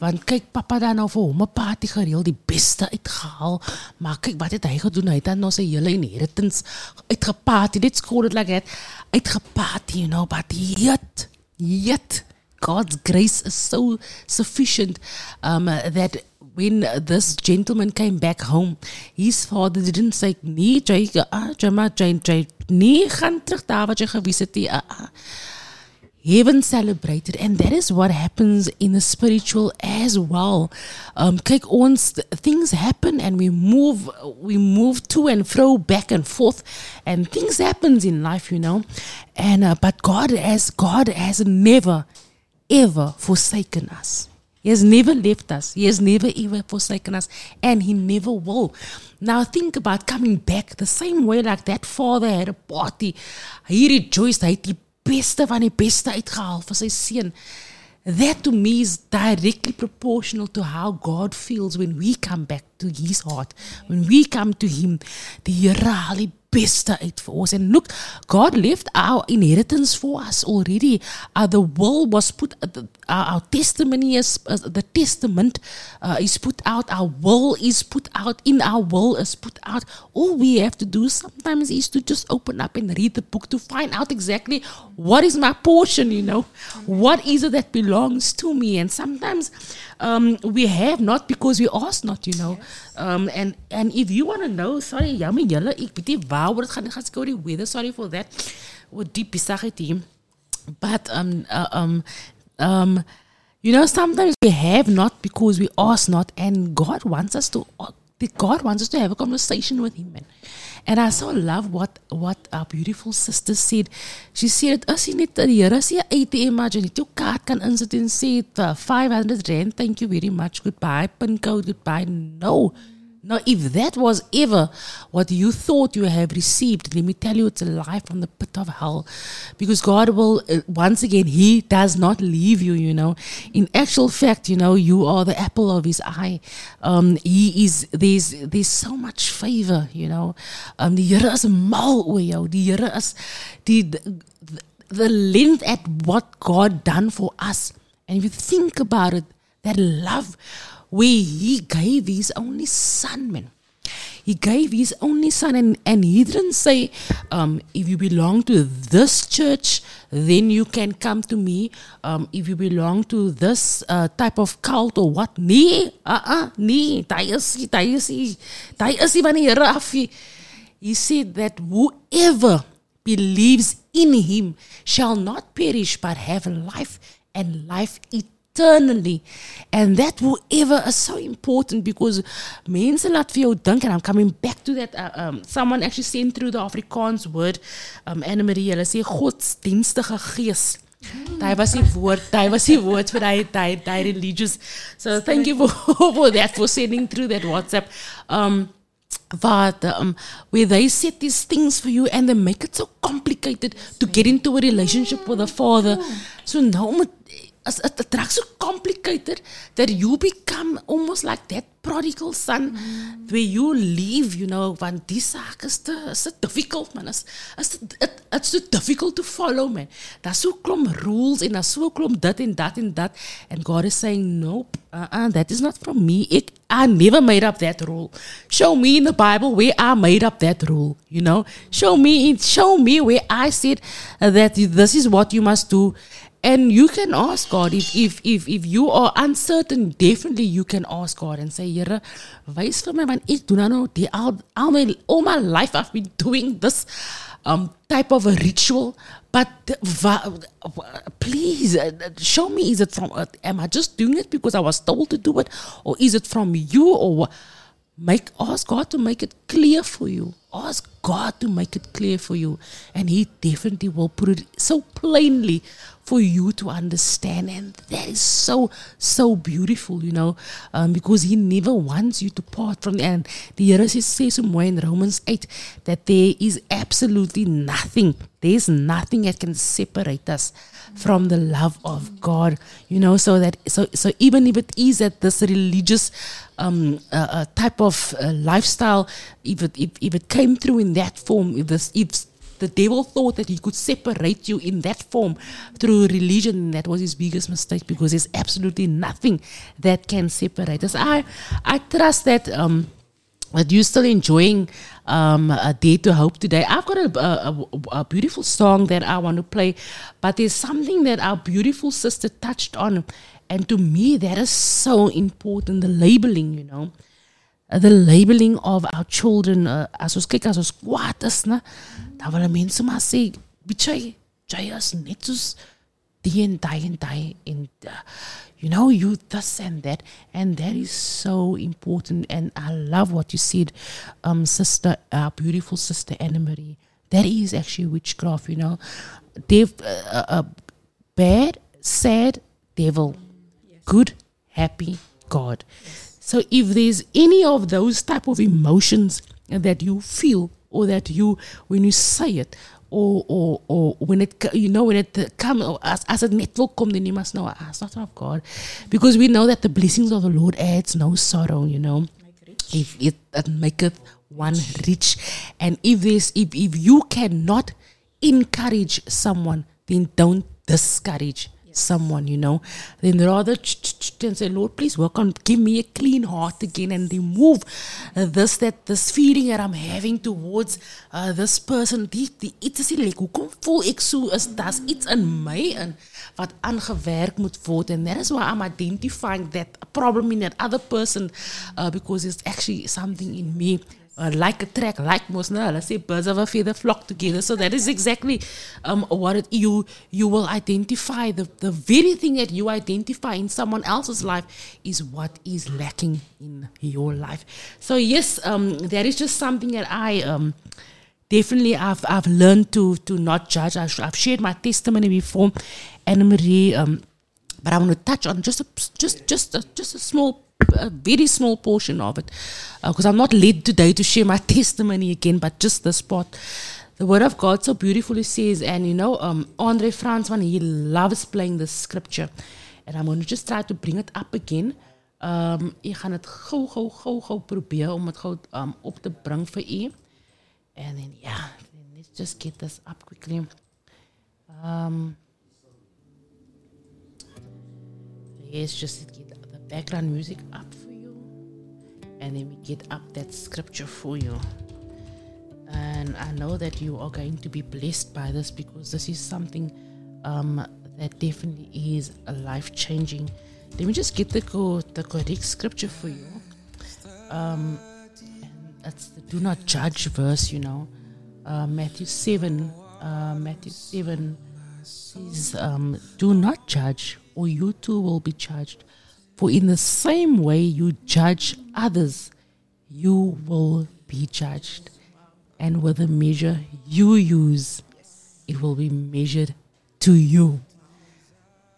Want kyk pappa dan nou vir hom 'n party gereël die beste uitgehaal. Maar kyk wat het hy gedoen? Hy het dan nou sy hele inheritance uitgeparty let's call it like that. Uitgeparty you know but yet yet God's grace is so sufficient um, that when this gentleman came back home, his father didn't say, nee, jy, ah, jy, jy, jy, nee, gaan terug daar wat jy gewees het, ah, ah." Heaven celebrated and that is what happens in the spiritual as well um kyk things happen and we move we move to and fro back and forth and things happens in life you know and uh, but god has god has never ever forsaken us he has never left us. He has never ever forsaken us. And he never will. Now think about coming back the same way like that father had a party. He rejoiced. Die beste van die beste uitgehaal sy seun. That to me is directly proportional to how God feels when we come back to his heart. When we come to him. Haal die beste uit vir ons. And look, God left our inheritance for us already. Uh, the will was put, uh, the, our, testimony is, uh, the testament uh, is put out. Our will is put out. In our will is put out. All we have to do sometimes is to just open up and read the book to find out exactly what is my portion, you know. What is it that belongs to me? And sometimes um, we have not because we ask not, you know. Um, and and if you want to know, sorry, julle, ek weet nie waaroor dit gaan, gaan seker oor weather, sorry for that. Wat diep besigheid hier. But um uh, um um you know sometimes we have not because we ask not and God wants us to God wants us to have a conversation with him man. And I so love what what our beautiful sister said. She said as jy net die Here sê ATM maar jy net jou kaart kan insit en sê uh, 500 rand thank you very much goodbye pin code goodbye no. Now, if that was ever what you thought you have received, let me tell you, it's a lie from the pit of hell. Because God will, uh, once again, He does not leave you, you know. In actual fact, you know, you are the apple of His eye. Um, he is, there's, there's so much favor, you know. Um, die Here is mal oor jou. Die Here is, the, the length at what God done for us. And if you think about it, that love where he gave his only son, man. He gave his only son, and, and he didn't say, um, if you belong to this church, then you can come to me. Um, if you belong to this uh, type of cult or what? Nee, uh-uh, nee, daai is nie, daai is nie, daai is nie van. He said that whoever believes in him shall not perish but have life and life eternally. And that whoever is so important because mense laat vir jou dink and I'm coming back to that uh, um, someone actually sent through the Afrikaans word um, Anna Marie hulle sê godsdienstige gees. Daai was die woord, daai was die religious. So thank you for for that for sending through that WhatsApp. Um but um, where they set these things for you and they make it so complicated to get into a relationship with a father. So now it, raaks so complicated that you become almost like that prodigal son where you leave, you know, want die saak is te, is te difficult man. Is, is it, it's too difficult to follow man. Daar's so klomp rules en daar's so klomp dit en dat en dat and God is saying nope, uh-uh, that is not from me. Ek, I never made up that rule. Show me in the Bible where I made up that rule, you know? Show me show me where I said that this is what you must do. And you can ask God if if if if you are uncertain, definitely you can ask God and say, Here, wys vir my want ek doen nou die al al my all my life I've been doing this. um, type of a ritual. But the- please uh, show me is it from, uh, am I just doing it because I was told to do it? Or is it from you? Or make ask God to make it clear for you. Ask God to make it clear for you. And He definitely will put it so plainly for you to understand. And that is so, so beautiful, you know, um, because He never wants you to part from the end. the Here says somewhere in Romans 8 that there is absolutely nothing, there's nothing that can separate us from the love of God, you know, so that, so, so even if it is that this religious um, uh, uh, type of uh, lifestyle, if it, if, if it came through in that form, if, this, if the devil thought that he could separate you in that form through religion, that was his biggest mistake because there's absolutely nothing that can separate us. I, I trust that. Um, that you're still enjoying um, a day to hope today. I've got a, a, a beautiful song that I want to play, but there's something that our beautiful sister touched on, and to me that is so important. The labeling, you know, Uh, the labeling of our children. Uh, as ons kyk as ons kwaad is, ne, dan wil mense maar sê, "Bietjie, jy is net die en die en die en uh, you know you this and that and that is so important and I love what you said um sister our beautiful sister Anna Marie. That is actually witchcraft you know. They've uh, uh, bad sad devil. Good happy God. So if there's any of those type of emotions that you feel or that you when you say it or or or when it you know when it come as as it net will come then you must ah, know it's not of God. Because we know that the blessings of the Lord adds no sorrow you know. If it, it maketh one rich. And if there's if, if you cannot encourage someone then don't discourage someone you know. Then rather ch- ch- and say lord please work on give me a clean heart again and remove uh, this that this feeling that i'm having towards uh, this person. Die die iets is nie like hoekom voel is in my in wat aangewerk moet word? And that is why i'm identifying that problem in that other person uh, because it's actually something in me uh, like a track, like most let's say birds of a feather flock together. So that is exactly um, what it, you you will identify the the very thing that you identify in someone else's life is what is lacking in your life. So yes, um, that is just something that I um, definitely I've I've learned to to not judge. I've, I've shared my testimony before, Anna Marie. Um, but I want to touch on just a just just a, just a small a very small portion of it. Because I'm not led today to share my testimony again but just this part. The word of God so beautifully says and you know um Andre Fransman he loves playing the scripture. And I'm going to just try to bring it up again. Um ek gaan dit gou gou gou gou probeer om dit gou um, op te bring vir u. And then yeah let's just get this up quickly. Um Let's just get background music up for you. And then we get up that scripture for you. And I know that you are going to be blessed by this because this is something um, that definitely is a life changing. Let me just get the, co- the correct scripture for you. Um, it's the do not judge verse, you know. Uh, Matthew 7, uh, Matthew 7 says, um, Do not judge, or you too will be judged. For in the same way you judge others, you will be judged. And with the measure you use, it will be measured to you.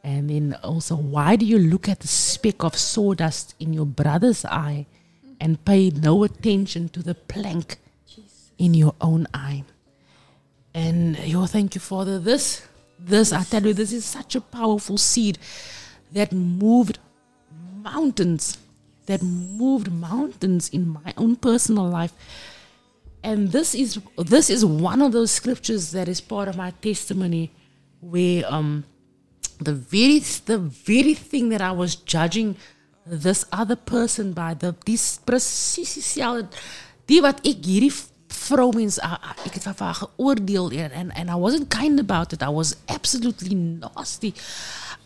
And then also, why do you look at the speck of sawdust in your brother's eye and pay no attention to the plank in your own eye? And yo, thank you, Father. This, this, I tell you, this is such a powerful seed that moved mountains, that moved mountains in my own personal life. And this is this is one of those scriptures that is part of my testimony, where um the very the very thing that I was judging this other person by the dis presies dieselfde die wat ek hierdie vrou mens ah, ah, ek het haar geoordeel en and, I wasn't kind about it I was absolutely nasty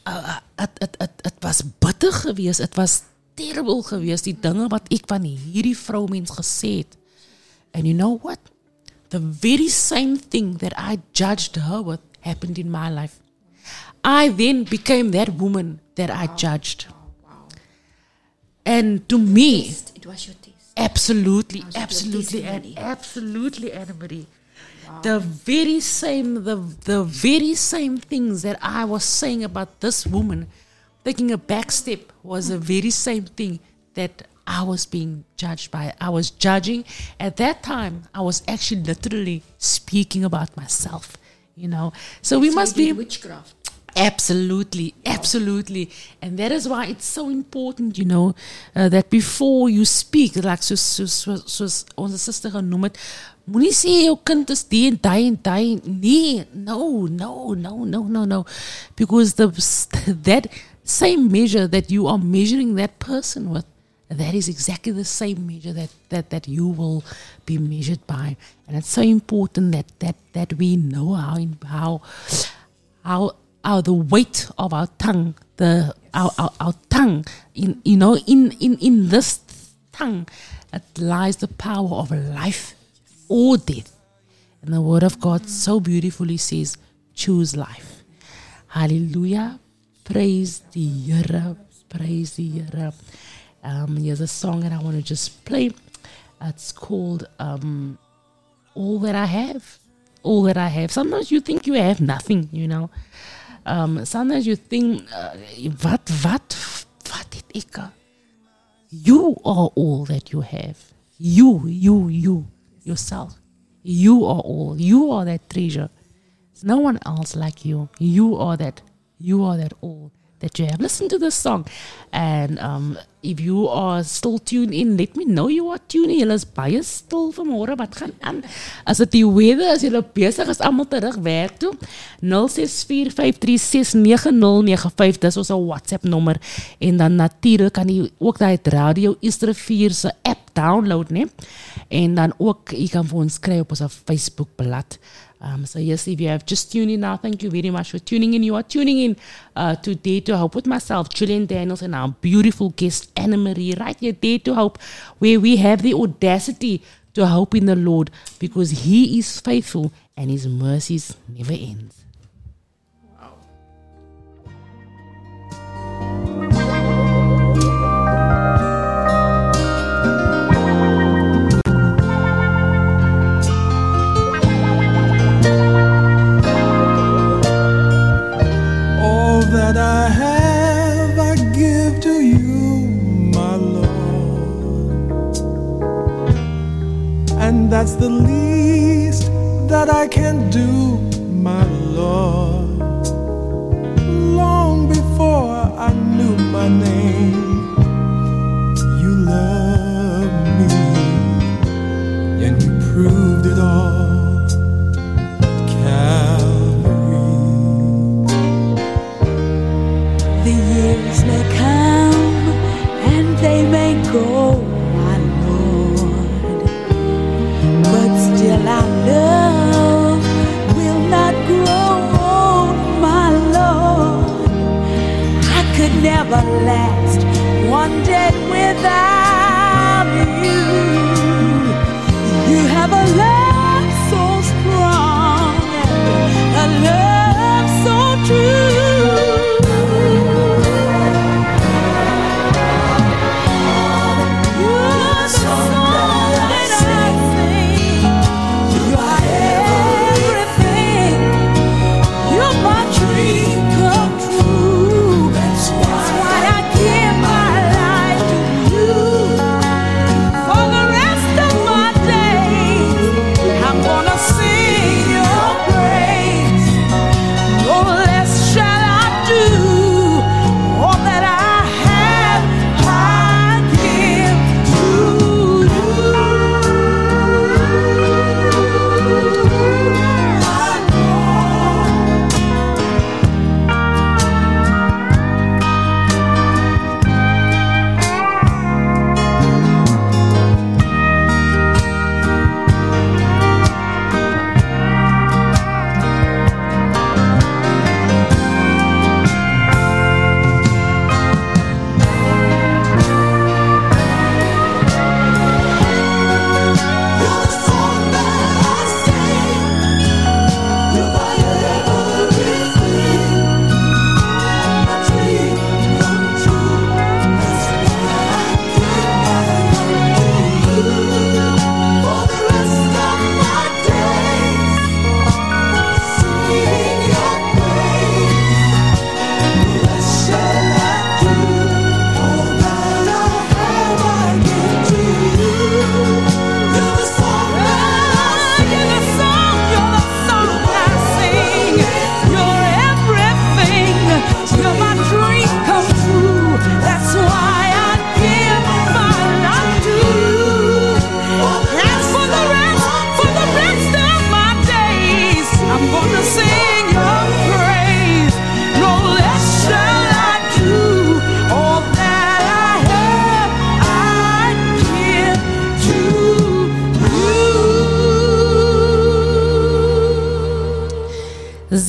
het, het, het, het was bitter geweest het was terrible geweest die dinge wat ek van hierdie vrou mens gesê het and you know what the very same thing that I judged her with happened in my life. I then became that woman that I judged. And to me, It was your test. absolutely, absolutely, and absolutely, Anna Marie. The very same, the the very same things that I was saying about this woman taking a back step was the very same thing that I was being judged by. I was judging at that time. I was actually literally speaking about myself. You know, so we So must be witchcraft. Absolutely, absolutely. And that is why it's so important, you know, uh, that before you speak, like soos, soos, soos, soos onze sister genoem het, moenie sê jou kind is die en die en die. Nee, no, no, no, no, no, no. Because the, that same measure that you are measuring that person with, that is exactly the same measure that, that, that you will be measured by. And it's so important that, that, that we know how, how, how our the weight of our tongue, the our, our, our tongue, in you know, in, in in this tongue, lies the power of life or death. And the word of God so beautifully says, choose life. Hallelujah. Praise the Here. Praise the Here. Um, here's a song that I want to just play. It's called um, All That I Have. All that I have. Sometimes you think you have nothing, you know. Um, sometimes you think, uh, what, what, wat het ek? You are all that you have. You, you, you, yourself. You are all. You are that treasure. There's no one else like you. You are that. You are that all that you have. Listen to this song. And um, if you are still tuned in, let me know you are tuned in. Julle is baie stil vanmôre. Wat gaan aan? As dit die weather as julle besig is almal terug werk toe. 0645369095 dis ons WhatsApp nommer en dan natuurlik kan jy ook daai radio Easter 4 se app download, né? En dan ook jy kan vir ons kry op ons Facebook bladsy. Um, so yes, if you have just tuned in now, thank you very much for tuning in. You are tuning in uh, to Dare to with myself, Gillian Daniels, and our beautiful guest Anna Marie, right here, Dare to Hope, where we have the audacity to hope in the Lord because He is faithful and His mercies never ends. That's the least that I can do, my Lord. Long before I knew my name, you loved me, and you proved it all. Calvary. The years may come and they may go, never last one day without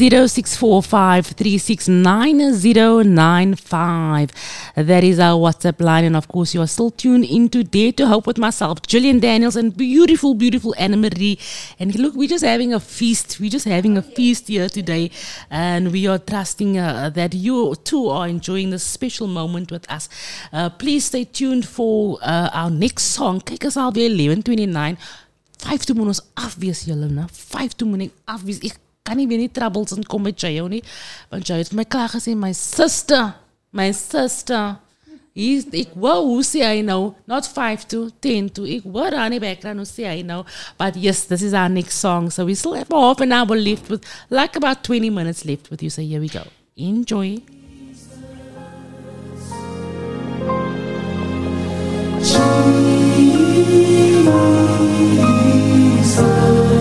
0645369095. That is our WhatsApp line. And of course, you are still tuned into Dare to Hope with myself, Gillian Daniels, and beautiful, beautiful Anna Marie. And look, we're just having a feast. We're just having a feast here today. And we are trusting uh, that you too are enjoying this special moment with us. Uh, please stay tuned for uh, our next song. Kyk as alweer 1129. Vyf toe moet ons afwees julle, né? Vyf toe moet kan nie weer troubles in kom met nie. Want het vir my klaar gesê my sister, my sister. He's, ek wou hoe sê hy nou? Not 5 to 10 to. Ek hoor aan die background hoe hy nou. But yes, this is our next song. So we still have half an hour left with like about 20 minutes left with you. So here we go. Enjoy. Say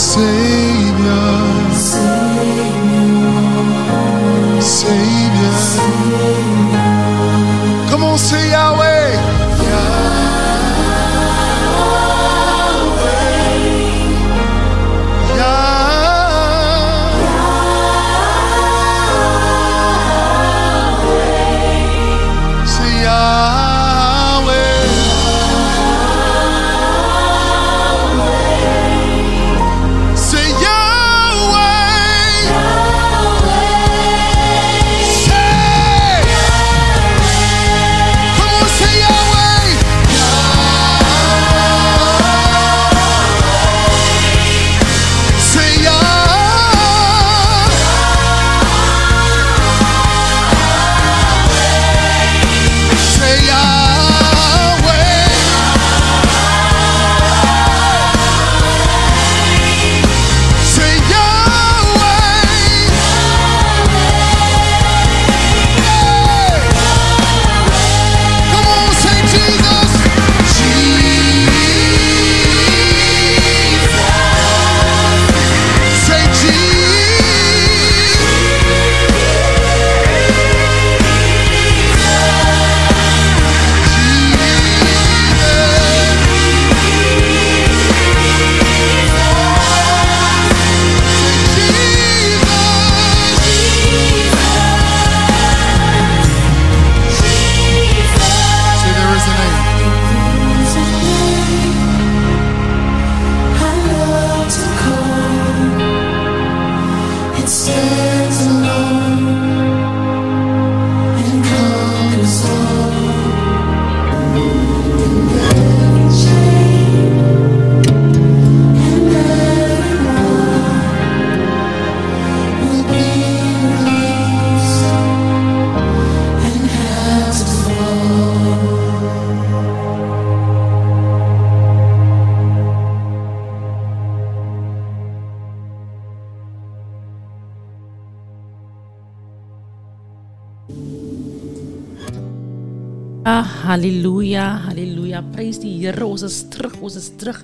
Savior, Savior, Savior. Come on, say Yahweh. Is terug, ons is terug.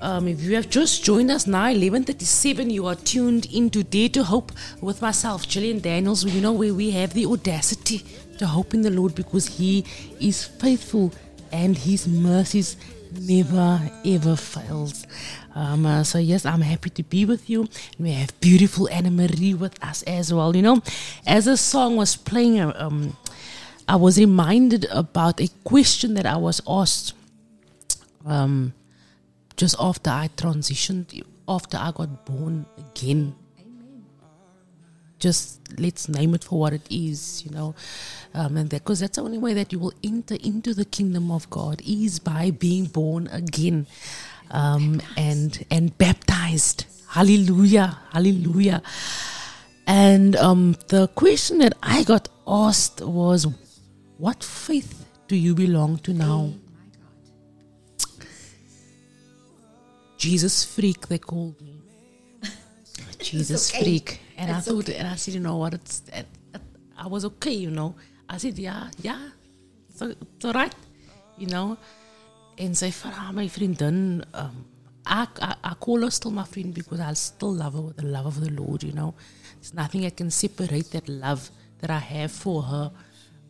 Um, if you have just joined us now, 11:37, you are tuned into Dare to Hope with myself, Gillian Daniels. You know where we have the audacity to hope in the Lord because He is faithful and His mercies never ever fails. Um, uh, so yes, I'm happy to be with you. We have beautiful Anna Marie with us as well. You know, as the song was playing, um, I was reminded about a question that I was asked um, just after I transitioned, after I got born again. Just let's name it for what it is, you know, um, and because that's the only way that you will enter into the kingdom of God is by being born again, um, and and baptized. Hallelujah, hallelujah. And um, the question that I got asked was, "What faith do you belong to now?" Jesus freak, they called me. Jesus okay. freak. And I It's thought, and I said, you know what, it's, it, it, I was okay, you know. I said, yeah, yeah, so, it's all right, you know. En sy vra my vriendin, um, ek, I, I call her still my friend because I still love her with the love of the Lord, you know. There's nothing that can separate that love that I have for her.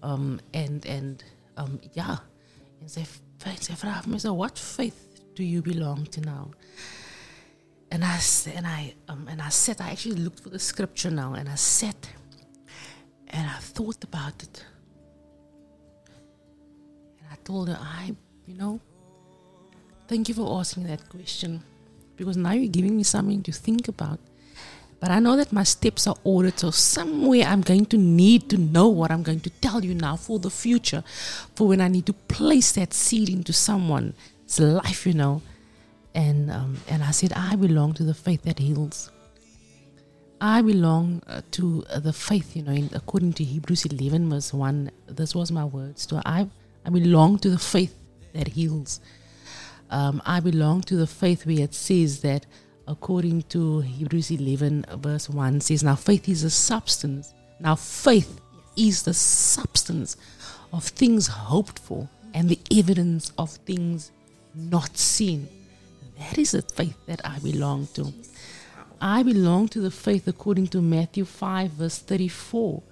Um, and, and, um, yeah. En sy, sy vra my, so what faith do you belong to now? And I and I um, and I sat. I actually looked for the scripture now, and I sat and I thought about it. And I told her, I, you know, thank you for asking that question, because now you're giving me something to think about. But I know that my steps are ordered, so somewhere I'm going to need to know what I'm going to tell you now for the future, for when I need to place that seed into someone's life, you know. And um, and I said, I belong to the faith that heals. I belong uh, to uh, the faith, you know, in, according to Hebrews 11, verse 1. This was my words. So I, I belong to the faith that heals. Um, I belong to the faith where it says that, according to Hebrews 11, verse 1, says, Now faith is a substance. Now faith is the substance of things hoped for and the evidence of things not seen. That is the faith that I belong to. I belong to the faith according to Matthew 5, verse 34,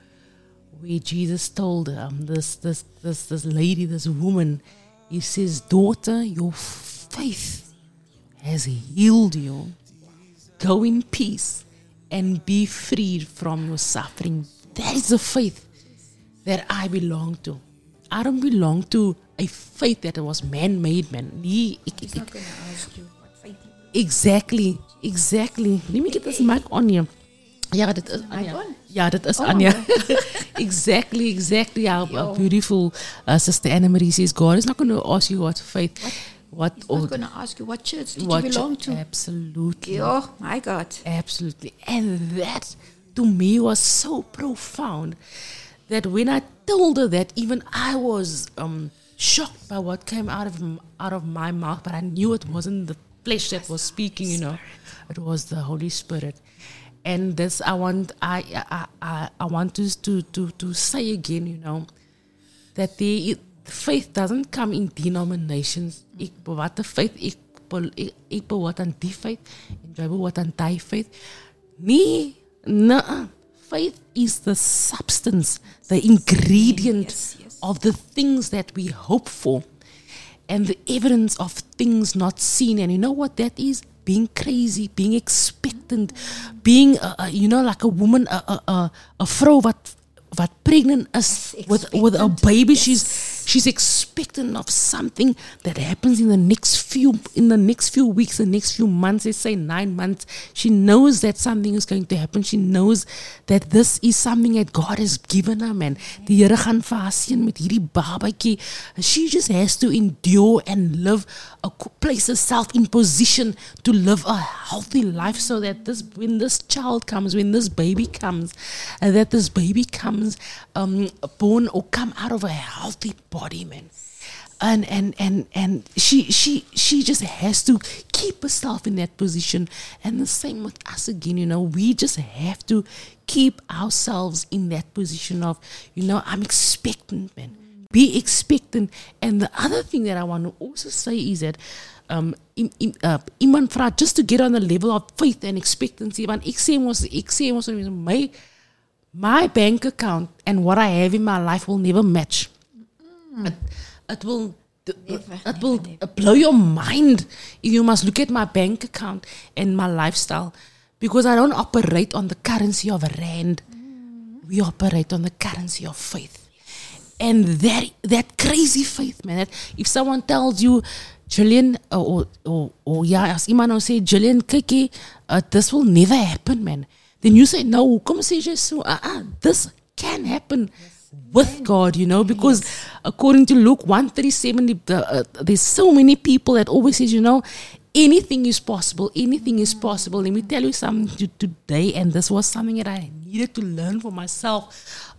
where Jesus told um, this, this, this, this lady, this woman, He says, Daughter, your faith has healed you. Go in peace and be freed from your suffering. That is the faith that I belong to. I don't belong to a faith that was man made, man. Nee, ek, ek, ek, Exactly, exactly. Let me get this mic on you. Ja, dit is Anja. on? Ja, dit is Oh. Anja. exactly, exactly. Our, our beautiful uh, sister Anna Marie says, God is not going to ask you what faith, what, I or was going to ask you, what church did what you belong to? Absolutely. Oh, my God. Absolutely. And that to me was so profound that when I told her that, even I was um, shocked by what came out of out of my mouth, but I knew it wasn't the flesh that was speaking, you know, it was the Holy Spirit. And this I want I I I, I want to, to to to say again, you know, that the faith doesn't come in denominations. Ek bewaar die faith, ek ek, ek behoort aan die faith en jy behoort aan faith. Nee. Faith is the substance, the ingredient Yes, yes. of the things that we hope for and the evidence of things not seen. And you know what that is? Being crazy, being expectant, being, uh, uh, you know, like a woman, a, a, a, a vrou wat, wat pregnant is with, with a baby. She's she's expectant of something that happens in the next few in the next few weeks, the next few months. Let's say nine months. She knows that something is going to happen. She knows that this is something that God has given her, man. Die Here. She just has to endure and live, a, place herself in position to live a healthy life, so that this when this child comes, when this baby comes, uh, that this baby comes um, born or come out of a healthy body, man. and and and and she she she just has to keep herself in that position. And the same with us again you know we just have to keep ourselves in that position of you know i'm expectant man. Be expectant. And the other thing that i want to also say is that um im, im, uh, just to get on the level of faith and expectancy want ek sê mos ek sê mos my my bank account and what i have in my life will never match it, it will it will blow your mind if you must look at my bank account and my lifestyle because I don't operate on the currency of a rand. We operate on the currency of faith. And that that crazy faith, man. That if someone tells you, Gillian, or or, or yeah, as nou sê, Gillian, kykie, uh, this will never happen, man. Then you say, no, come say just so, uh, uh, this can happen with God, you know, because according to Luke 137, the, the, uh, there's so many people that always says, you know, anything is possible, anything is possible. Let me tell you something today, and this was something that I needed to learn for myself.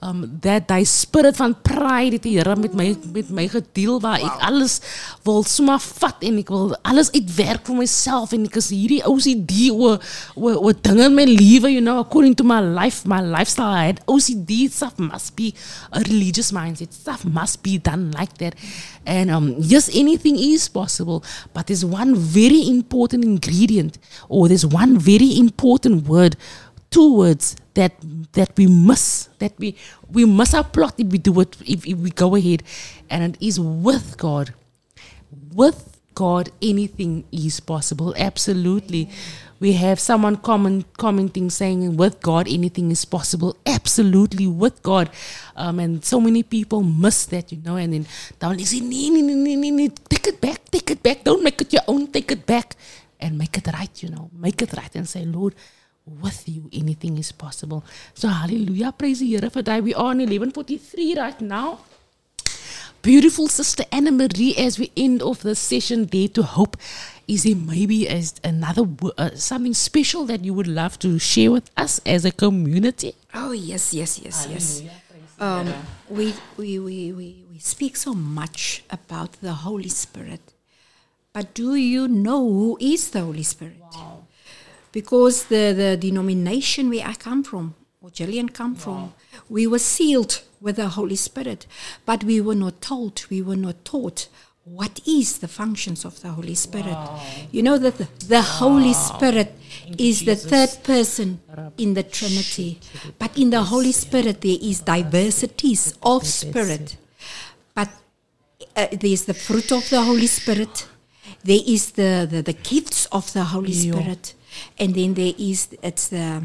Um, that die spirit van pride het die Here met my met my gedeel waar ek alles wil sommer vat en ek wil alles uitwerk vir myself en ek is hierdie OCD oor oor oor dinge in my lewe you know according to my life my lifestyle I had OCD stuff must be a religious mindset stuff must be done like that and um yes anything is possible but there's one very important ingredient or there's one very important word two words that that we must that we we must applaud if we do it if, if we go ahead. And it is with God. With God anything is possible. Absolutely. We have someone comment, commenting saying with God anything is possible. Absolutely with God. Um, and so many people miss that you know and then down nee, take it back take it back. Don't make it your own take it back. And make it right you know make it right and say Lord with you anything is possible. So hallelujah, praise the Here for that. We are on 1143 right now. Beautiful sister Anna Marie, as we end off the session, Dare to Hope. Is there maybe as another uh, something special that you would love to share with us as a community? Oh yes, yes, yes, yes. Um, we, we, we, we, we speak so much about the Holy Spirit, but do you know who is the Holy Spirit? Because the, the denomination where I come from, or Gillian come from, we were sealed with the Holy Spirit, but we were not told, we were not taught what is the functions of the Holy Spirit. You know that the, the Holy Spirit is the third person in the Trinity, but in the Holy Spirit there is diversities of spirit. But uh, there's the fruit of the Holy Spirit. There is the, the, the gifts of the Holy Spirit. And then there is it's the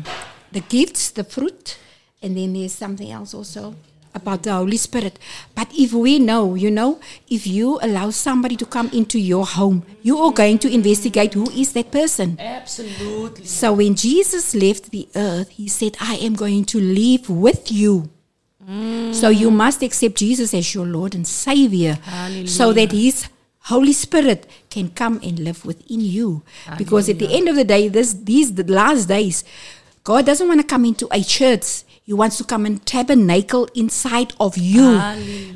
the gifts, the fruit, and then there's something else also about the Holy Spirit. But if we know, you know, if you allow somebody to come into your home, you are going to investigate who is that person. Absolutely. So when Jesus left the earth, he said, I am going to live with you. So you must accept Jesus as your Lord and Savior so that His Holy Spirit can come and live within you. Because at the end of the day, this these the last days, God doesn't want to come into a church. He wants to come and tabernacle inside of you.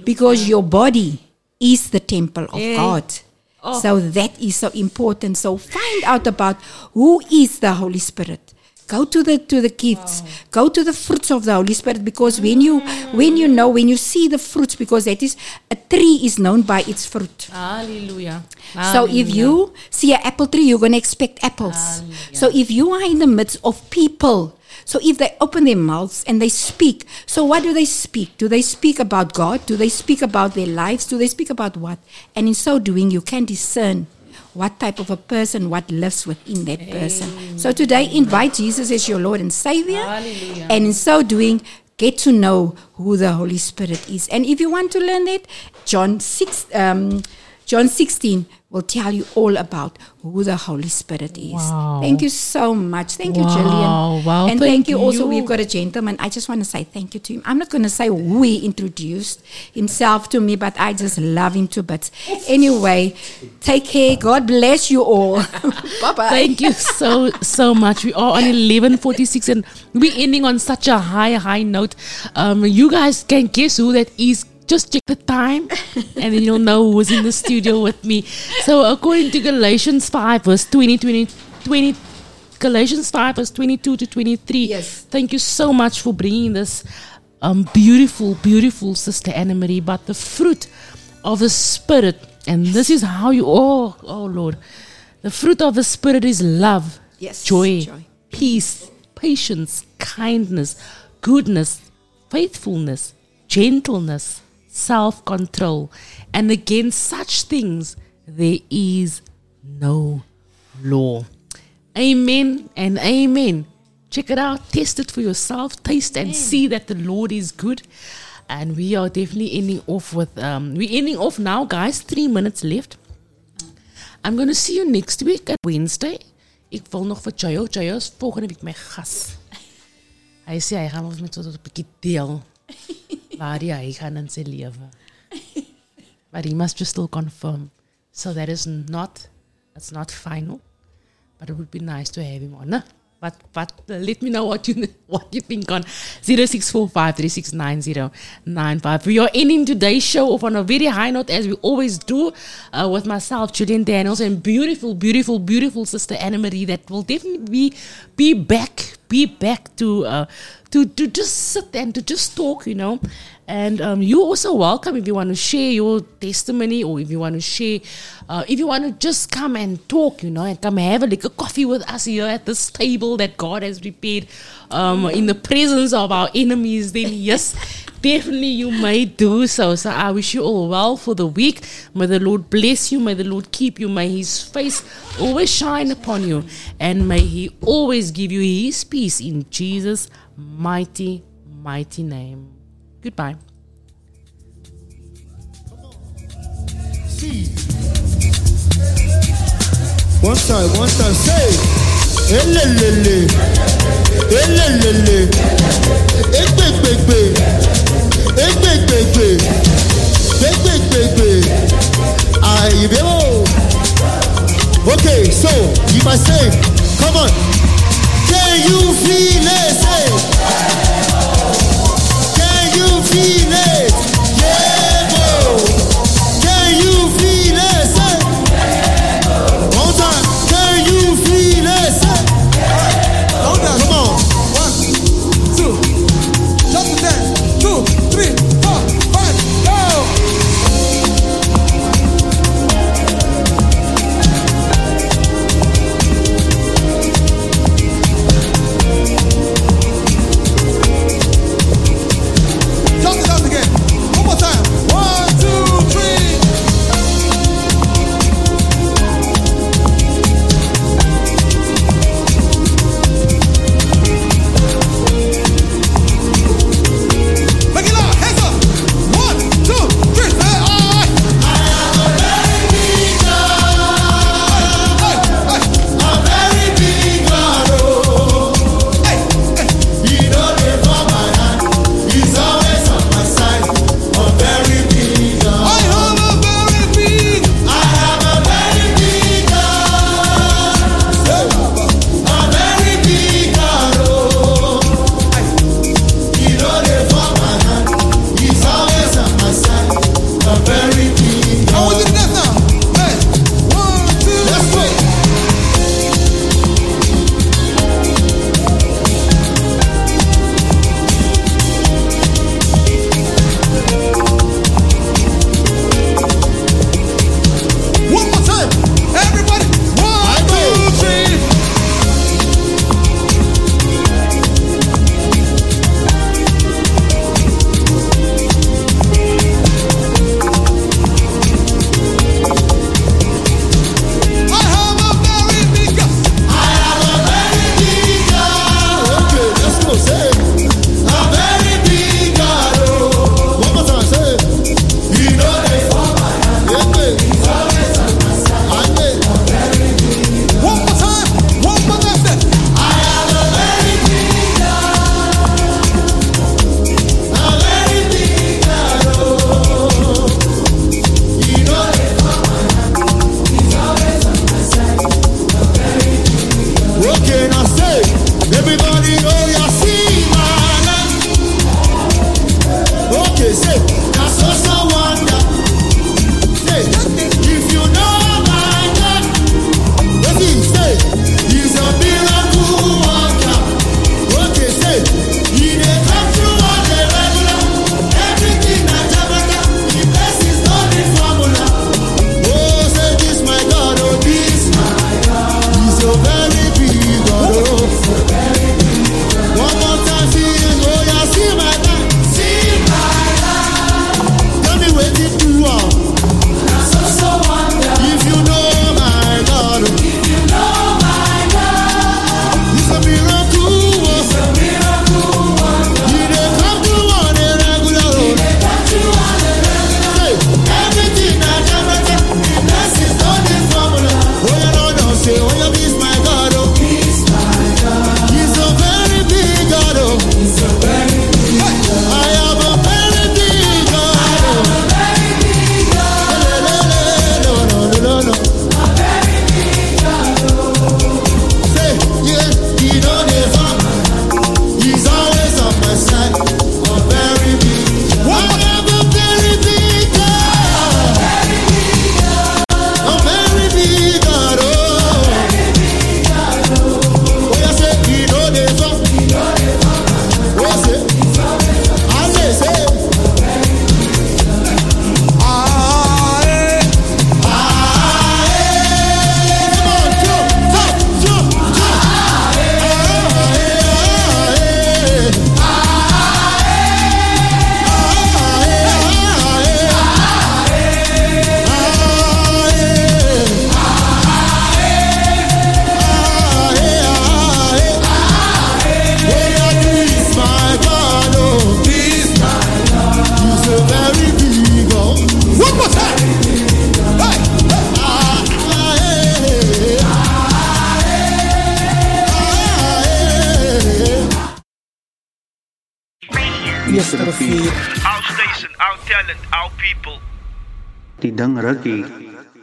Because your body is the temple of Yeah. God. Oh. So that is so important. So find out about who is the Holy Spirit. Go to the to the gifts. Go to the fruits of the Holy Spirit because when you when you know when you see the fruits because that is a tree is known by its fruit. Hallelujah. So if you see an apple tree, you're going to expect apples. So if you are in the midst of people, so if they open their mouths and they speak, so what do they speak? Do they speak about God? Do they speak about their lives? Do they speak about what? And in so doing, you can discern what type of a person, what lives within that person. So today, invite Jesus as your Lord and Savior. And in so doing, get to know who the Holy Spirit is. And if you want to learn that, John 6, um, John 16 will tell you all about who the Holy Spirit is. Wow. Thank you so much. Thank you, Wow, Gillian. wow, and thank thank you also. you. We've got a gentleman. I just want to say thank you to him. I'm not going to say who he introduced himself to me, but I just love him to bits. Anyway, take care. God bless you all. bye bye. Thank you so so much. We are on eleven forty six, and we're ending on such a high high note. Um, you guys can guess who that is just check the time and then you'll know who's in the studio with me. So, according to Galatians 5, verse 20, 20, 20 Galatians 5, verse 22 to 23. Yes. Thank you so much for bringing this um, beautiful, beautiful Sister Anna Marie. But the fruit of the Spirit, and this is how you, oh, oh Lord, the fruit of the Spirit is love, Yes, joy, joy. peace, patience, kindness, goodness, faithfulness, gentleness, self control. And against such things there is no law. Amen and amen. Check it out, test it for yourself, taste and see that the Lord is good. And we are definitely ending off with um we're ending off now, guys. Three minutes left. I'm gonna see you next week at Wednesday. Ek wil nog vir Jayo, Jayo is volgende week my gas. Hy sê hy gaan ons met so 'n bietjie deel waar hy hy gaan in sy. But he must just still confirm. So that is not it's not final. But it would be nice to have him on. Né? But but uh, let me know what you what you think on 0645369095. We are ending today's show off on a very high note as we always do uh, with myself, Gillian Daniels, and beautiful, beautiful, beautiful sister Anna Marie that will definitely be be back, be back to uh, to to just sit and to just talk, you know. And um, you're also welcome if you want to share your testimony or if you want to share, uh, if you want to just come and talk, you know, and come have a little coffee with us here at this table that God has prepared um, in the presence of our enemies, then yes, definitely you may do so. So I wish you all well for the week. May the Lord bless you. May the Lord keep you. May His face always shine upon you. And may He always give you His peace in Jesus' mighty, mighty name. Goodbye. One time, one time, say, àyèbéwò. Ah, okay, so you must say, come on, can you feel it? Say,